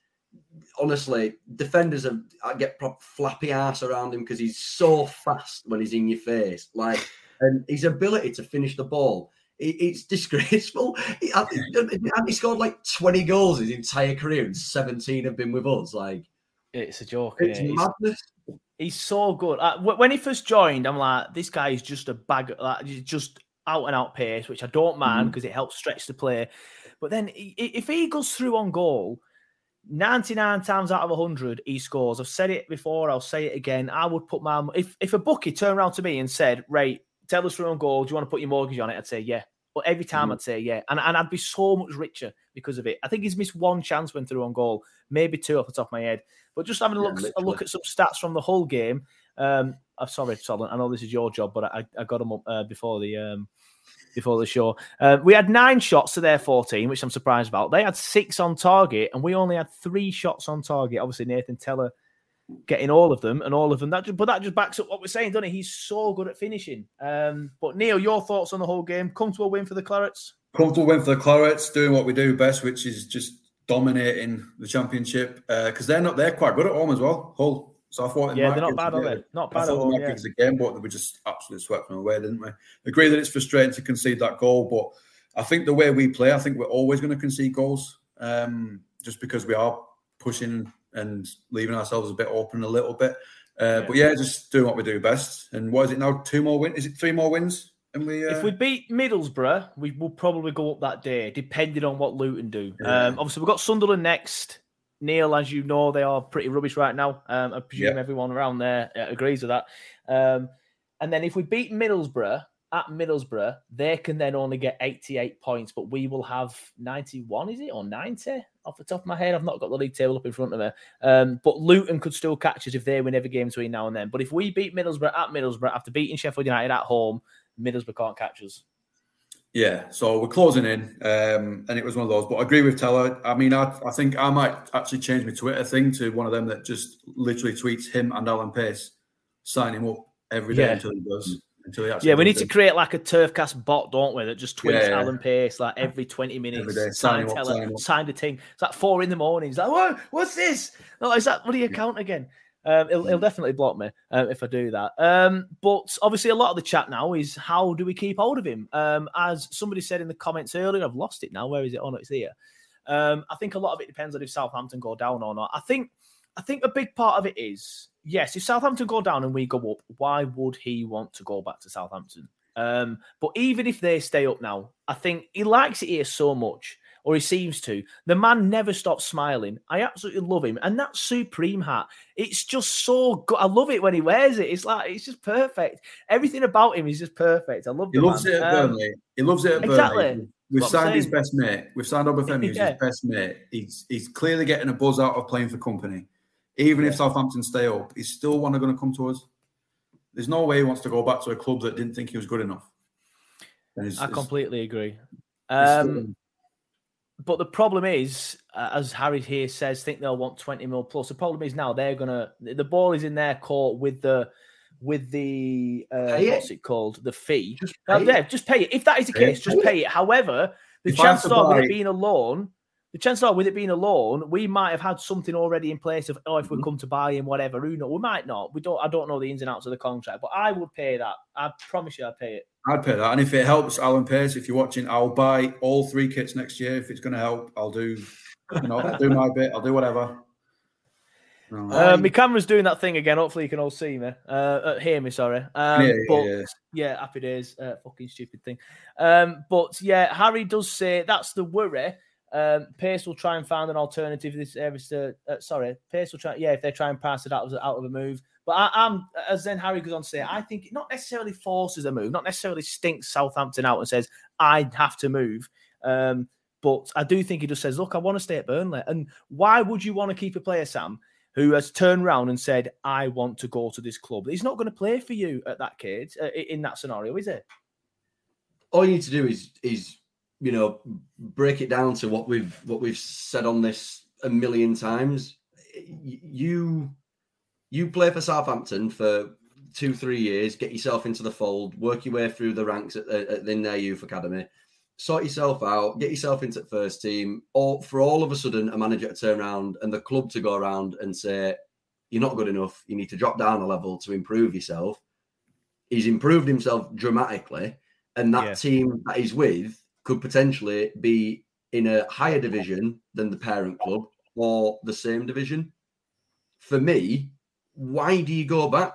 honestly, defenders have I get prop flappy ass around him because he's so fast when he's in your face. Like, and his ability to finish the ball it's [laughs] disgraceful. He, he scored like 20 goals his entire career, and 17 have been with us. Like, it's a joke. It's yeah. madness. He's, so good. Uh, when he first joined, I'm like, this guy is just a bag, like, just out and out pace, which I don't mind because mm-hmm. it helps stretch the play. But then if he goes through on goal, 99 times out of 100 he scores. I've said it before, I'll say it again. I would put my if if a bookie turned around to me and said, "Right, tell us through on goal, do you want to put your mortgage on it?" I'd say, "Yeah." But every time mm. I'd say yeah, and, and I'd be so much richer because of it. I think he's missed one chance when through on goal, maybe two off the top of my head. But just having a look, yeah, a look at some stats from the Hull game. Um, I'm sorry, Solon. I know this is your job, but I, I got them up uh, before the um, before the show. Uh, we had nine shots to their 14, which I'm surprised about. They had six on target, and we only had three shots on target. Obviously, Nathan Tella getting all of them and all of them. That just, but that just backs up what we're saying, doesn't it? He's so good at finishing. Um, but Neil, your thoughts on the Hull game? Comfortable win for the Clarets? Comfortable win for the Clarets, doing what we do best, which is just dominating the championship because uh, they're not they're quite good at home as well. Hull. So I thought yeah, they're not bad, are they? Not bad I thought at home. Yeah. game, but we just absolutely swept them away, didn't we? Agree that it's frustrating to concede that goal, but I think the way we play, I think we're always going to concede goals, um, just because we are pushing and leaving ourselves a bit open a little bit. Uh, yeah. But yeah, just doing what we do best. And what is it now? Two more wins? Is it three more wins? And we, uh... if we beat Middlesbrough, we will probably go up that day, depending on what Luton do. Yeah. Um, obviously, we've got Sunderland next. Neil, as you know, they are pretty rubbish right now. Um, I presume yeah. everyone around there uh, agrees with that. Um, and then if we beat Middlesbrough, at Middlesbrough, they can then only get 88 points, but we will have 91, is it, or 90 off the top of my head? I've not got the league table up in front of me. Um, but Luton could still catch us if they win every game between now and then. But if we beat Middlesbrough at Middlesbrough after beating Sheffield United at home, Middlesbrough can't catch us. Yeah, so we're closing in, um, and it was one of those. But I agree with Tella. I mean, I, I think I might actually change my Twitter thing to one of them that just literally tweets him and Alan Pace, sign him up every day yeah. until he does. Until he actually yeah, we need to create like a Turfcast bot, don't we? That just tweets yeah, Alan Pace like every twenty minutes. Every day. Sign, sign Tella, sign, sign the thing. It's like four in the morning. It's like, what? What's this? Oh, is that what your account again? Um, he'll, he'll, definitely block me um, if I do that. Um, but obviously, a lot of the chat now is how do we keep hold of him? Um, as somebody said in the comments earlier, I've lost it now. Where is it? Oh no, it's here. Um, I think a lot of it depends on if Southampton go down or not. I think, I think a big part of it is yes, if Southampton go down and we go up, why would he want to go back to Southampton? Um, but even if they stay up now, I think he likes it here so much or he seems to. The man never stops smiling. I absolutely love him. And that Supreme hat, it's just so good. I love it when he wears it. It's like, it's just perfect. Everything about him is just perfect. I love He loves man. it at um, Burnley. He loves it at exactly. Burnley. We've signed his best mate. We've signed Obafemi as [laughs] yeah. his best mate. He's, he's clearly getting a buzz out of playing for Kompany. Even yeah. if Southampton stay up, he's still one of going to come to us. There's no way he wants to go back to a club that didn't think he was good enough. I completely agree. Um, but the problem is, uh, as Harry here says, think they'll want 20 mil plus. The problem is now they're gonna the ball is in their court with the with the uh, what's it. it called the fee. Just pay, now, yeah, just pay it. If that is the pay case, it. just pay it. However, the if are it being a loan, the chances are with it being a loan, we might have had something already in place of oh, if we mm-hmm. come to buy him, whatever. Who know? We might not. We don't. I don't know the ins and outs of the contract, but I would pay that. I promise you, I'd pay it. I'd pay that. And if it helps Alan Pace, if you're watching, I'll buy all three kits next year. If it's going to help, I'll do, you know, I'll do my bit. I'll do whatever. Uh, my camera's doing that thing again. Hopefully, you can all see me. Uh, uh hear me, sorry. Um, yeah, but yeah, yeah. happy days. Uh, fucking stupid thing. Um, but yeah, Harry does say that's the worry. Um, Pace will try and find an alternative. This service, uh, uh, sorry, Pace will try. Yeah, if they try and pass it out, out of a move, but I, am as then Harry goes on to say, I think it not necessarily forces a move, not necessarily stinks Southampton out and says I have to move. Um, but I do think he just says, look, I want to stay at Burnley. And why would you want to keep a player, Sam, who has turned around and said, I want to go to this club? He's not going to play for you at that kid uh, in that scenario, is it? All you need to do is is you know break it down to what we've what we've said on this a million times. You you play for Southampton for two, three years, get yourself into the fold, work your way through the ranks at, at, in their youth academy, sort yourself out, get yourself into the first team, or for all of a sudden a manager to turn around and the club to go around and say, You're not good enough, you need to drop down a level to improve yourself. He's improved himself dramatically, and that yeah. team that he's with could potentially be in a higher division than the parent club or the same division. For me, why do you go back?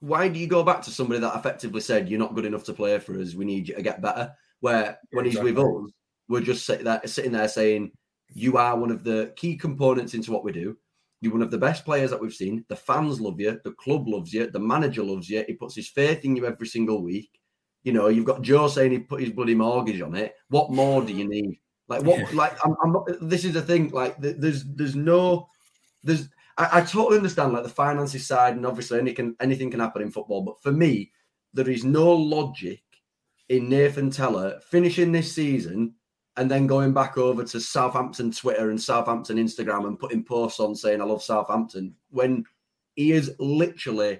Why do you go back to somebody that effectively said you're not good enough to play for us? We need you to get better. Where when he's with us, we're just sitting there, sitting there saying you are one of the key components into what we do. You're one of the best players that we've seen. The fans love you. The club loves you. The manager loves you. He puts his faith in you every single week. You know, you've got Joe saying he put his bloody mortgage on it. What more do you need? Like what? Yeah. Like I'm, I'm not. This is the thing. Like there's there's no there's I, I, totally understand like the finances side, and obviously anything anything can happen in football. But for me, there is no logic in Nathan Tella finishing this season and then going back over to Southampton Twitter and Southampton Instagram and putting posts on saying I love Southampton when he is literally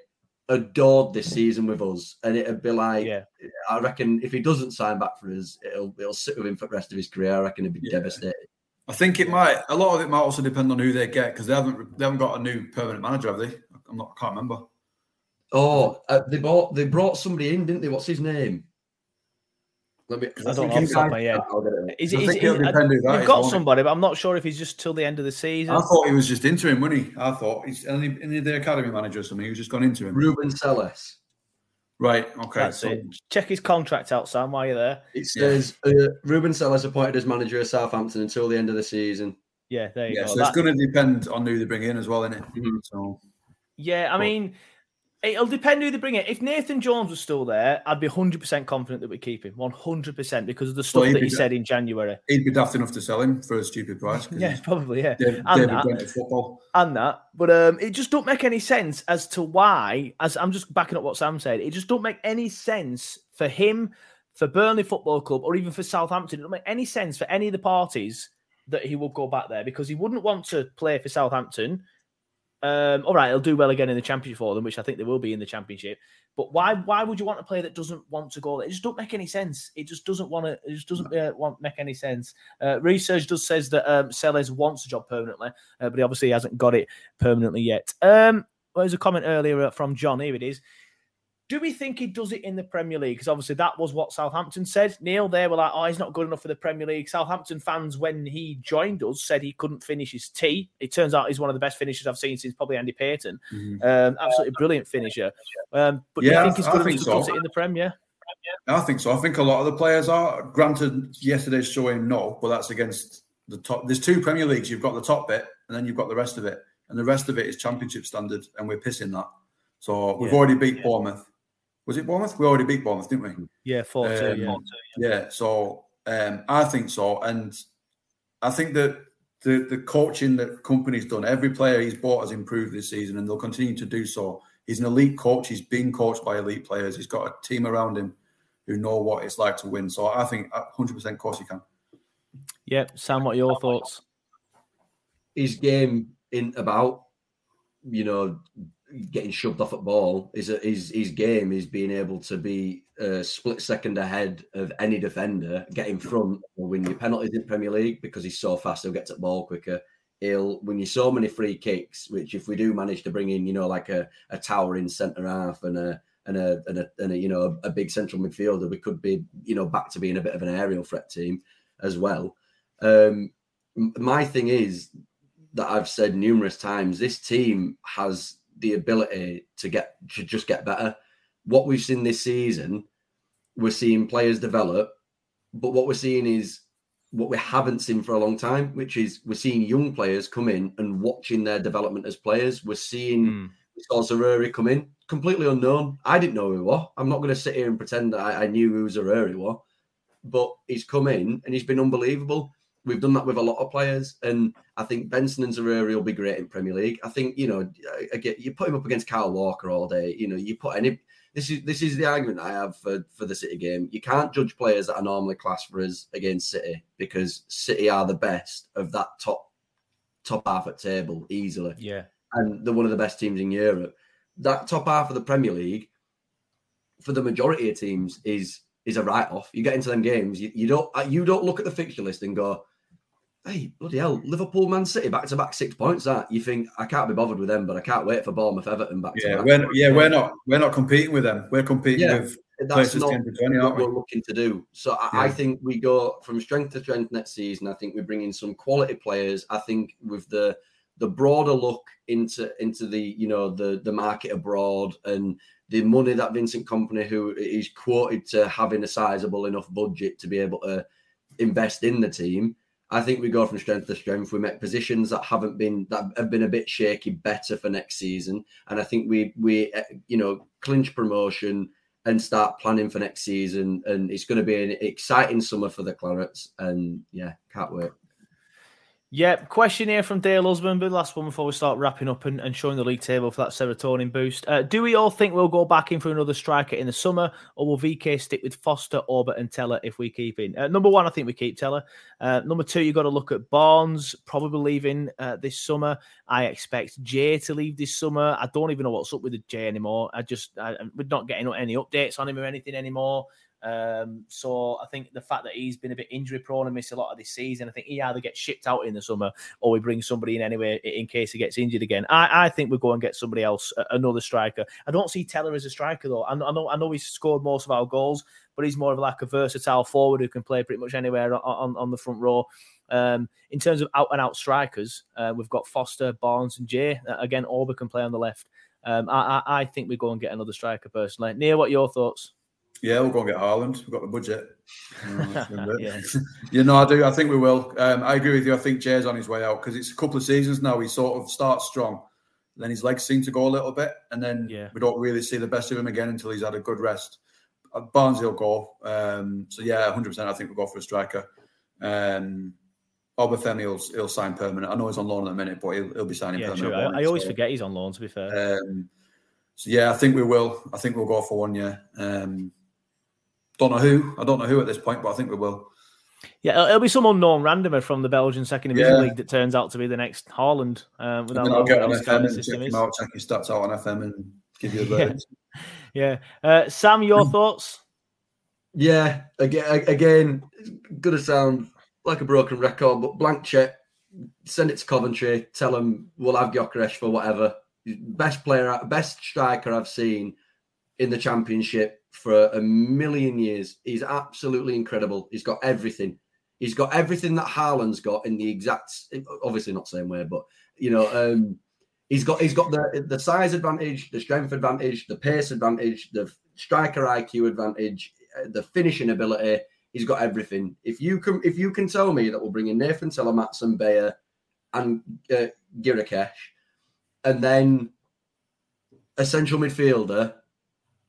adored this season with us, and it'd be like, yeah. I reckon if he doesn't sign back for us, it'll it'll sit with him for the rest of his career. I reckon he'd be yeah. devastated. I think it might. A lot of it might also depend on who they get because they haven't they haven't got a new permanent manager, have they? I'm not. I can't remember. Oh, uh, they bought they brought somebody in, didn't they? What's his name? Let me. I, I don't know off the top of my head. Is, is, is, you've got somebody, but I'm not sure if he's just till the end of the season. I thought he was just interim, wasn't he? I thought he's only in the academy manager or something. He was just gone into him. Ruben Selles. Right. Okay. That's so, it. Check his contract out, Sam. While you're there, it says yeah. uh, Ruben Selles appointed as manager of Southampton until the end of the season. Yeah, there you yeah, go. So that... it's going to depend on who they bring in as well, isn't it? Mm-hmm. So. Yeah, I mean, It'll depend who they bring in. If Nathan Jones was still there, I'd be 100% confident that we keep him. 100% because of the stuff well, that he said in January. He'd be daft enough to sell him for a stupid price. [laughs] yeah, probably, yeah. David, and, David that, and that. But um, it just don't make any sense as to why, as I'm just backing up what Sam said, it just don't make any sense for him, for Burnley Football Club, or even for Southampton, it don't make any sense for any of the parties that he will go back there because he wouldn't want to play for Southampton. Um, all right, he'll do well again in the championship for them, which I think they will be in the championship. But why why would you want a player that doesn't want to go there? It just don't make any sense. It just doesn't want to. It just doesn't uh, want make any sense. Uh, research does says that um, wants a job permanently, uh, but he obviously hasn't got it permanently yet. Um, well, there's a comment earlier from John. Here it is. Do we think he does it in the Premier League? Because obviously that was what Southampton said. Neil, they were like, oh, he's not good enough for the Premier League. Southampton fans, when he joined us, said he couldn't finish his tee. It turns out he's one of the best finishers I've seen since probably Andy Payton. Mm-hmm. Um, absolutely brilliant finisher. Um, but yeah, do you think he's good enough to so. does it in the Premier? I think so. I think a lot of the players are. Granted, yesterday's showing no, but that's against the top. There's two Premier Leagues. You've got the top bit, and then you've got the rest of it. And the rest of it is Championship standard, and we're pissing that. So we've yeah. already beat yeah. Bournemouth. Was it Bournemouth? We already beat Bournemouth, didn't we? Yeah, four um, two. Yeah, yeah. So um, I think so, and I think that the the coaching that Kompany's done, every player he's bought has improved this season, and they'll continue to do so. He's an elite coach. He's been coached by elite players. He's got a team around him who know what it's like to win. So I think 100% of course he can. Yep. Sam, what are your thoughts? His game in about, you know, getting shoved off at ball. His his his game is being able to be a split second ahead of any defender, get in front or win your penalties in Premier League because he's so fast. He'll get to the ball quicker. He'll win you so many free kicks, which if we do manage to bring in, you know, like a, a towering centre half and a and a, and a, and a you know a big central midfielder, we could be you know back to being a bit of an aerial threat team as well. Um, my thing is that I've said numerous times, this team has the ability to get to just get better. What we've seen this season, we're seeing players develop, but what we're seeing is what we haven't seen for a long time, which is we're seeing young players come in and watching their development as players. We're seeing mm. we come in completely unknown. I didn't know who he was. I'm not going to sit here and pretend that I, I knew who Zaroury was, but he's come in and he's been unbelievable. We've done that with a lot of players, and I think Benson and Zaroury will be great in Premier League. I think you know, again, you put him up against Kyle Walker all day. You know, you put any. This is this is the argument I have for for the City game. You can't judge players that are normally class for us against City because City are the best of that top top half at table easily. Yeah, and they're one of the best teams in Europe. That top half of the Premier League, for the majority of teams, is is a write off. You get into them games, you, you don't you don't look at the fixture list and go, hey, bloody hell, Liverpool, Man City, back to back six points. That you think I can't be bothered with them, but I can't wait for Bournemouth, Everton back. Yeah, we're, yeah, we're not we're not competing with them. We're competing yeah, with that's not 20, what we? we're looking to do. So I, yeah. I, think we go from strength to strength next season. I think we bring in some quality players. I think with the the broader look into into the you know the the market abroad and the money that Vincent Kompany, who is quoted to having a sizable enough budget to be able to invest in the team I think we go from strength to strength. We make positions that haven't been that have been a bit shaky better for next season, and I think we we eh, you know clinch promotion and start planning for next season. And it's going to be an exciting summer for the Clarets, and yeah, can't wait. Yep. Question here from Dale Husband, the last one before we start wrapping up and, and showing the league table for that serotonin boost. Uh, do we all think we'll go back in for another striker in the summer, or will VK stick with Foster, Orbit, and Tella if we keep in? Uh, number one, I think we keep Tella. Uh, number two, you've got to look at Barnes, probably leaving uh, this summer. I expect Jay to leave this summer. I don't even know what's up with the Jay anymore. I just, I, we're not getting any updates on him or anything anymore. Um, so I think the fact that he's been a bit injury prone and missed a lot of this season, I think he either gets shipped out in the summer or we bring somebody in anyway in case he gets injured again. I, I think we go and get somebody else, another striker. I don't see Tella as a striker though. I, know I know he's scored most of our goals, but he's more of like a versatile forward who can play pretty much anywhere on, on, the front row. Um, in terms of out and out strikers, uh, we've got Foster, Barnes, and Jay. Uh, again, Auber can play on the left. Um, I, I, I, think we go and get another striker personally. Neil, what are your thoughts? Yeah, we'll go and get Haaland. We've got the budget. [laughs] yeah. [laughs] you know, I do. I think we will. Um, I agree with you. I think Jay's on his way out because it's a couple of seasons now. He sort of starts strong, then his legs seem to go a little bit, and then yeah. we don't really see the best of him again until he's had a good rest. Uh, Barnes will go. Um, so yeah, 100. percent I think we'll go for a striker. Um, Obafemi will he'll sign permanent. I know he's on loan at the minute, but he'll, he'll be signing yeah, permanent. True. I, I, always so. forget he's on loan. To be fair. Um, so yeah, I think we will. I think we'll go for one. Yeah. Um, Don't know who. I don't know who at this point, but I think we will. Yeah, it'll be some unknown randomer from the Belgian Second Division yeah. League that turns out to be the next Haaland. Uh, without I'll get on FM and check him out, check his stats out on FM and give you a vote. [laughs] yeah. yeah. Uh, Sam, your thoughts? Yeah, again, again, gonna sound like a broken record, but blank check, send it to Coventry, tell them we'll have Gyökeres for whatever. Best player, best striker I've seen in the championship for a million years. He's absolutely incredible. He's got everything. He's got everything that Haaland's got in the exact, obviously not same way, but you know, um, he's got he's got the the size advantage, the strength advantage, the pace advantage, the striker IQ advantage, uh, the finishing ability. He's got everything. If you can if you can tell me that we'll bring in Nathan Telemans Beyer and uh, Gyökeres, and then a central midfielder,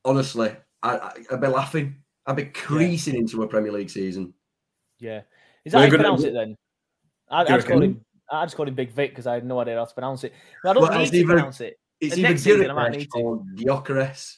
honestly, I, would be laughing. I'd be creasing yeah. into a Premier League season. Yeah, is that how you pronounce it then? I, I just called him. I just called him Big Vic because I had no idea how to pronounce it. But I don't well, need to either, pronounce it. It's either Gyökeres or Gyökeres,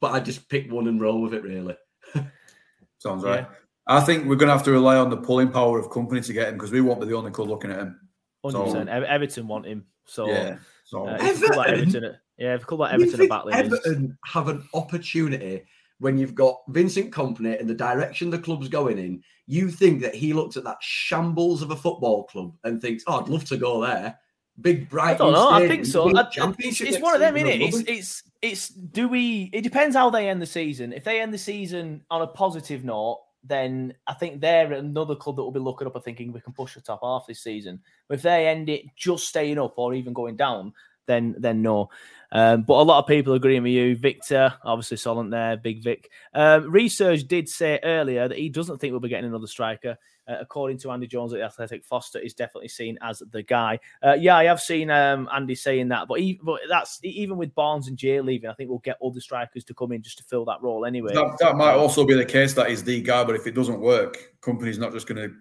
but I just picked one and roll with it. Really, [laughs] sounds right. Yeah. I think we're going to have to rely on the pulling power of Kompany to get him because we won't be the only club looking at him. Hundred so, percent. Everton want him. So yeah. So uh, Everton, Everton, yeah, a club like Everton are battling, Everton have an opportunity when you've got Vincent Kompany and the direction the club's going in, you think that he looks at that shambles of a football club and thinks, "Oh, I'd love to go there." Big bright. I don't know. I think so. I, it's, it's one of them, isn't it? It's it's it's. Do we? It depends how they end the season. If they end the season on a positive note, then I think they're another club that will be looking up and thinking we can push the top half this season. But if they end it just staying up or even going down, then then no. Um, but a lot of people agreeing with you. Victor, obviously Solent there, Big Vic. Um, research did say earlier that he doesn't think we'll be getting another striker. Uh, according to Andy Jones at the Athletic, Foster is definitely seen as the guy. Uh, yeah, I have seen um, Andy saying that, but, he, but that's even with Barnes and Jay leaving, I think we'll get other strikers to come in just to fill that role anyway. That, that might also be the case that he's the guy, but if it doesn't work, Kompany's not just going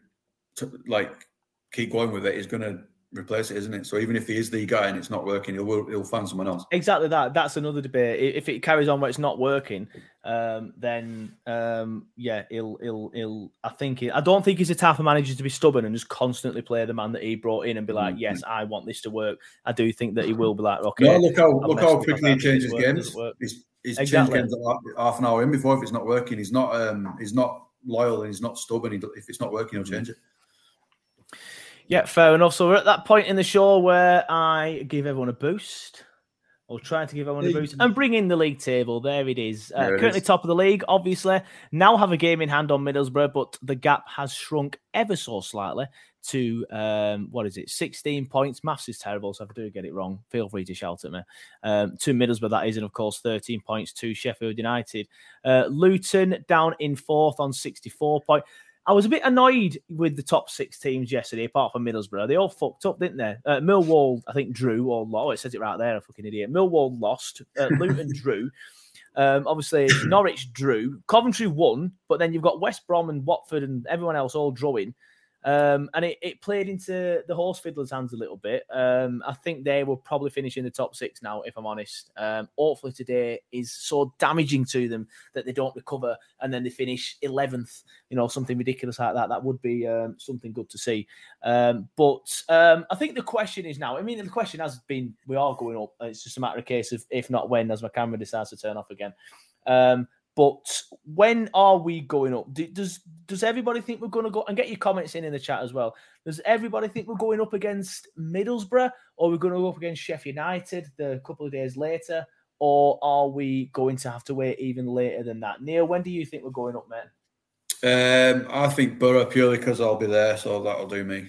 to like keep going with it. He's going to replace it, isn't it? So even if he is the guy and it's not working, he'll he'll find someone else. Exactly that. That's another debate. If it carries on where it's not working, um, then um, yeah, he'll he'll he'll. I think he, I don't think he's a type of manager to be stubborn and just constantly play the man that he brought in and be like, mm-hmm. yes, I want this to work. I do think that he will be like, okay. No, look how look how quickly he changes games. He's, he's exactly. changed games half an hour in before. If it's not working, he's not um, he's not loyal and he's not stubborn. He, if it's not working, he'll change it. Yeah, fair enough. So we're at that point in the show where I give everyone a boost, or try to give everyone a boost, and bring in the league table. There it is. Uh, currently is. top of the league, obviously. Now have a game in hand on Middlesbrough, but the gap has shrunk ever so slightly to um, what is it, 16 points. Maths is terrible, so if I do get it wrong, feel free to shout at me. Um, to Middlesbrough, that is, and of course, 13 points to Sheffield United. Uh, Luton down in fourth on 64 points. I was a bit annoyed with the top six teams yesterday, apart from Middlesbrough. They all fucked up, didn't they? Uh, Millwall, I think, drew or lost. Oh, it says it right there, a fucking idiot. Millwall lost. Uh, [laughs] Luton drew. Um, obviously, Norwich drew. Coventry won, but then you've got West Brom and Watford and everyone else all drawing. Um, and it, it, played into the horse fiddlers' hands a little bit. Um, I think they will probably finish in the top six now, if I'm honest. Um, hopefully today is so damaging to them that they don't recover and then they finish 11th, you know, something ridiculous like that. That would be um, something good to see. Um, but um, I think the question is now, I mean, the question has been, we are going up. It's just a matter of case of if not when, as my camera decides to turn off again. But when are we going up? Does does everybody think we're going to go and get your comments in in the chat as well? Does everybody think we're going up against Middlesbrough, or we're going to go up against Sheffield United the couple of days later, or are we going to have to wait even later than that? Neil, when do you think we're going up, man? Um, I think Boro purely because I'll be there, so that'll do me.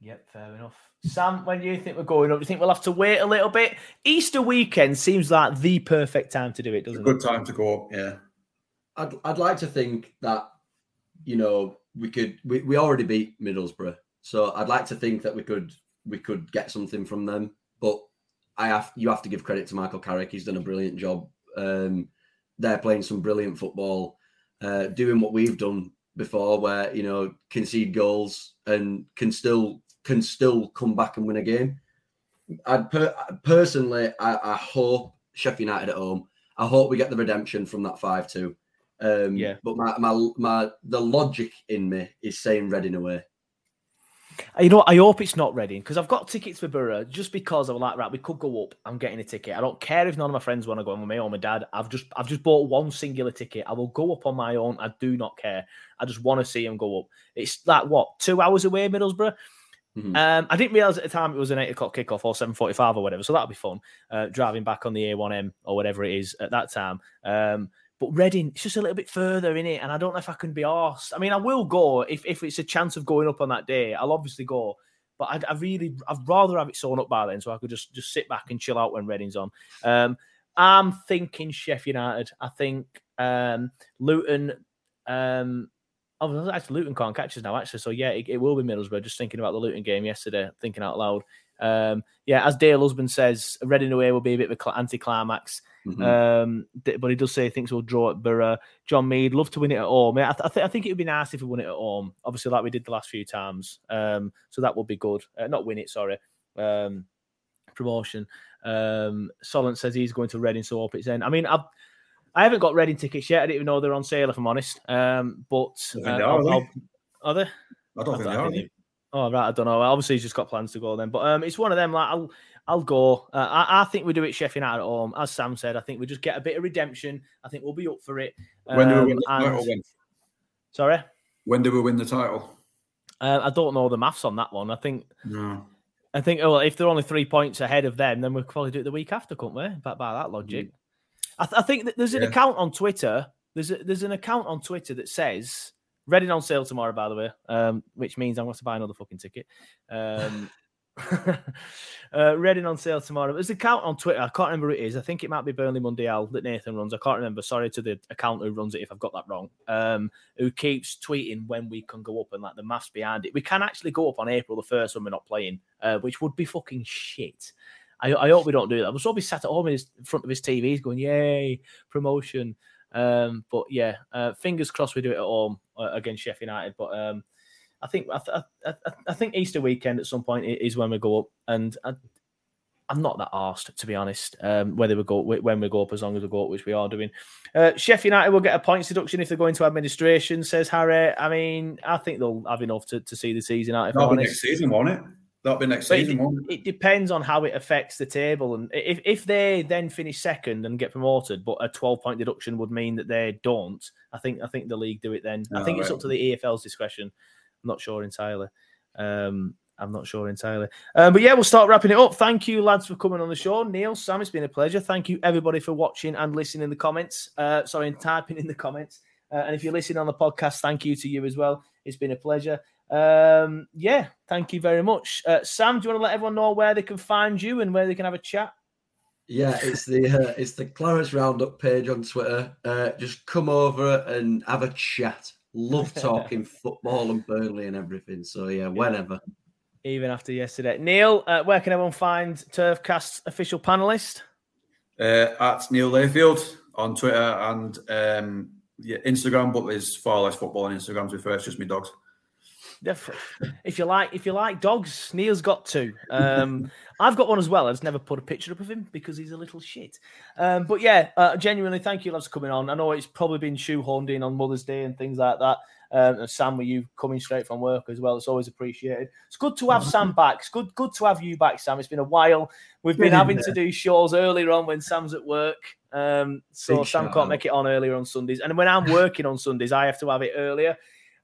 Yep, fair enough. Sam, when do you think we're going up? Do you think we'll have to wait a little bit? Easter weekend seems like the perfect time to do it, doesn't good it? Good time to go up, yeah. I'd, I'd like to think that, you know, we could we, we already beat Middlesbrough. So I'd like to think that we could we could get something from them. But I have you have to give credit to Michael Carrick. He's done a brilliant job. Um, they're playing some brilliant football, uh, doing what we've done before, where you know concede goals and can still can still come back and win a game. I'd per- personally, I, I, hope Sheffield United at home. I hope we get the redemption from that five-two. Um, yeah. But my, my my the logic in me is saying Reading away. You know, I hope it's not Reading because I've got tickets for Boro just because I'm like, right, we could go up. I'm getting a ticket. I don't care if none of my friends want to go with me or my dad. I've just I've just bought one singular ticket. I will go up on my own. I do not care. I just want to see him go up. It's like what two hours away, Middlesbrough. Mm-hmm. Um, I didn't realize at the time it was an eight o'clock kickoff or seven forty-five or whatever, so that'll be fun. Uh, driving back on the A1M or whatever it is at that time. Um, but Reading, it's just a little bit further in it, and I don't know if I can be asked. I mean, I will go if, if it's a chance of going up on that day. I'll obviously go, but I, I really, I'd rather have it sewn up by then, so I could just just sit back and chill out when Reading's on. Um, I'm thinking Sheffield United. I think um, Luton. Oh, actually, Luton can't catch us now, actually. So yeah, it, it, will be Middlesbrough. Just thinking about the Luton game yesterday, thinking out loud. Um, yeah, as Dale Husband says, Reading away will be a bit of an anti-climax. Mm-hmm. Um, but he does say he thinks we'll draw at Boro. John Mead, love to win it at home. I, th- I, th- I think it would be nice if we won it at home, obviously, like we did the last few times. Um, so that would be good. Uh, not win it, sorry. Um, promotion. Um, Solent says he's going to Reading, so hope it's in. I mean, I've, I haven't got Reading tickets yet. I didn't even know they're on sale, if I'm honest. Um, but uh, they are, I'll, are they? I don't think they are. Oh right, I don't know. Obviously, he's just got plans to go then. But um, it's one of them. Like I'll, I'll go. Uh, I, I, think we do it Sheffield at home, as Sam said. I think we just get a bit of redemption. I think we'll be up for it. Um, when do we win the um, title? When? Sorry. When do we win the title? Uh, I don't know the maths on that one. I think. No. I think. Oh, well, if they're only three points ahead of them, then we'll probably do it the week after, couldn't we? By, by that logic. Mm. I, th- I, think that there's an yeah. account on Twitter. There's a, there's an account on Twitter that says Reading on sale tomorrow, by the way, um, which means I'm going to buy another fucking ticket. Um, [laughs] uh, Reading on sale tomorrow. There's an account on Twitter. I can't remember who it is. I think it might be Burnley Mundial that Nathan runs. I can't remember. Sorry to the account who runs it if I've got that wrong. Um, who keeps tweeting when we can go up and like the maths behind it. We can actually go up on April the first when we're not playing, uh, which would be fucking shit. I, I, hope we don't do that. We'll still be sat at home in, his, in front of his TVs going, "Yay, promotion!" Um, but yeah, uh, fingers crossed we do it at home uh, against Sheffield United. But um, I think I, I, I, think Easter weekend at some point is when we go up, and I, am not that asked to be honest. Um, whether we go when we go up, as long as we go up, which we are doing. Uh, Sheffield United will get a points deduction if they go into administration, says Harry. I mean, I think they'll have enough to, to see the season out. If next season, won't it? That'll be next season. It, it, depends on how it affects the table, and if if they then finish second and get promoted, but a twelve point deduction would mean that they don't. I think I think the league do it then. Oh, I think right. it's up to the EFL's discretion. I'm not sure entirely. Um, I'm not sure entirely. Um, but yeah, we'll start wrapping it up. Thank you, lads, for coming on the show. Neil, Sam, it's been a pleasure. Thank you, everybody, for watching and listening in the comments. Uh, sorry, and typing in the comments. Uh, and if you're listening on the podcast, thank you to you as well. It's been a pleasure. Um, yeah, thank you very much. Uh, Sam, do you want to let everyone know where they can find you and where they can have a chat? Yeah, it's the uh, it's the Clarence Roundup page on Twitter. Uh, just come over and have a chat. Love [laughs] talking football and Burnley and everything. So yeah, whenever. Even after yesterday, Neil, uh, where can everyone find Turfcast's official panelist? Uh, at Neil Layfield on Twitter and um, yeah, Instagram, but there's far less football on Instagram. To be fair, it's just me dogs if you like, if you like dogs, Neil's got two. Um, [laughs] I've got one as well. I just never put a picture up of him because he's a little shit. Um, but yeah, uh, genuinely, thank you, lads, for coming on. I know it's probably been shoehorned in on Mother's Day and things like that. Um, and Sam, with you coming straight from work as well, it's always appreciated. It's good to have Sam back. It's good, good to have you back, Sam. It's been a while. We've been having to do shows earlier on when Sam's at work. Um, so Big Sam can't make it on earlier on Sundays. And when I'm working on Sundays, I have to have it earlier.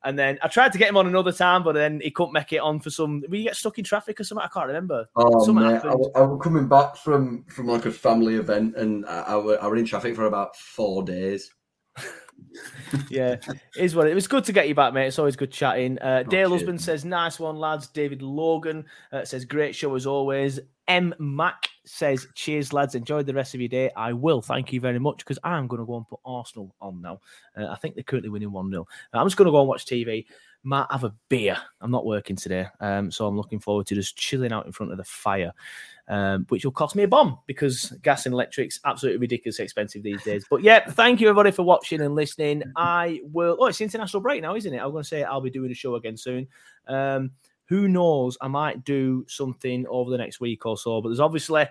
And then I tried to get him on another time, but then he couldn't make it on for some. We get stuck in traffic or something. I can't remember. Oh man, I, I, was coming back from from like a family event, and I, I, I were in traffic for about four days. [laughs] yeah, is what it was good to get you back, mate. It's always good chatting. Uh, oh, Dale Husband says, "Nice one, lads." David Logan uh, says, "Great show as always." M Mac says, "Cheers, lads. Enjoy the rest of your day." I will. Thank you very much because I'm going to go and put Arsenal on now. Uh, I think they're currently winning one 0 uh, I'm just going to go and watch TV. Might have a beer. I'm not working today, um, so I'm looking forward to just chilling out in front of the fire, um, which will cost me a bomb because gas and electric's absolutely ridiculously expensive these days. But yeah, thank you everybody for watching and listening. I will. Oh, it's international break now, isn't it? I'm going to say I'll be doing a show again soon. Um, who knows? I might do something over the next week or so. But there's obviously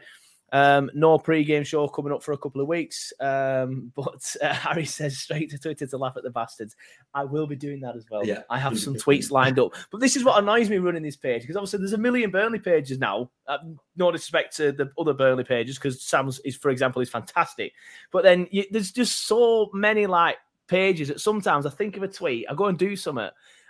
Um, no pre-game show coming up for a couple of weeks. Um, [laughs] but uh, Harry says straight to Twitter to laugh at the bastards. I will be doing that as well. Yeah. I have some tweets lined up. But this is what annoys me running this page because obviously there's a million Burnley pages now. Uh, no disrespect to the other Burnley pages because Sam's is, for example, is fantastic. But then you, there's just so many like pages that sometimes I think of a tweet, I go and do something,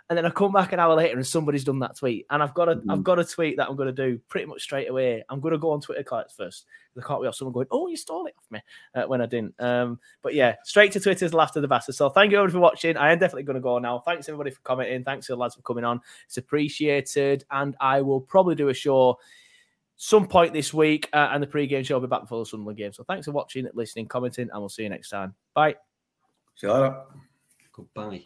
and then I come back an hour later and somebody's done that tweet, and I've got a, have got a tweet that I'm going to do pretty much straight away. I'm going to go on Twitter clients first. I can't be off someone going, "Oh, you stole it off me," uh, when I didn't. Um, but yeah, straight to Twitter's laughter the bastard. So thank you everybody for watching. I am definitely going to go now. Thanks everybody for commenting. Thanks to the lads for coming on. It's appreciated, and I will probably do a show some point this week, uh, and the pre-game show will be back before the Sunderland game. So thanks for watching, listening, commenting, and we'll see you next time. Bye. See you later. Goodbye.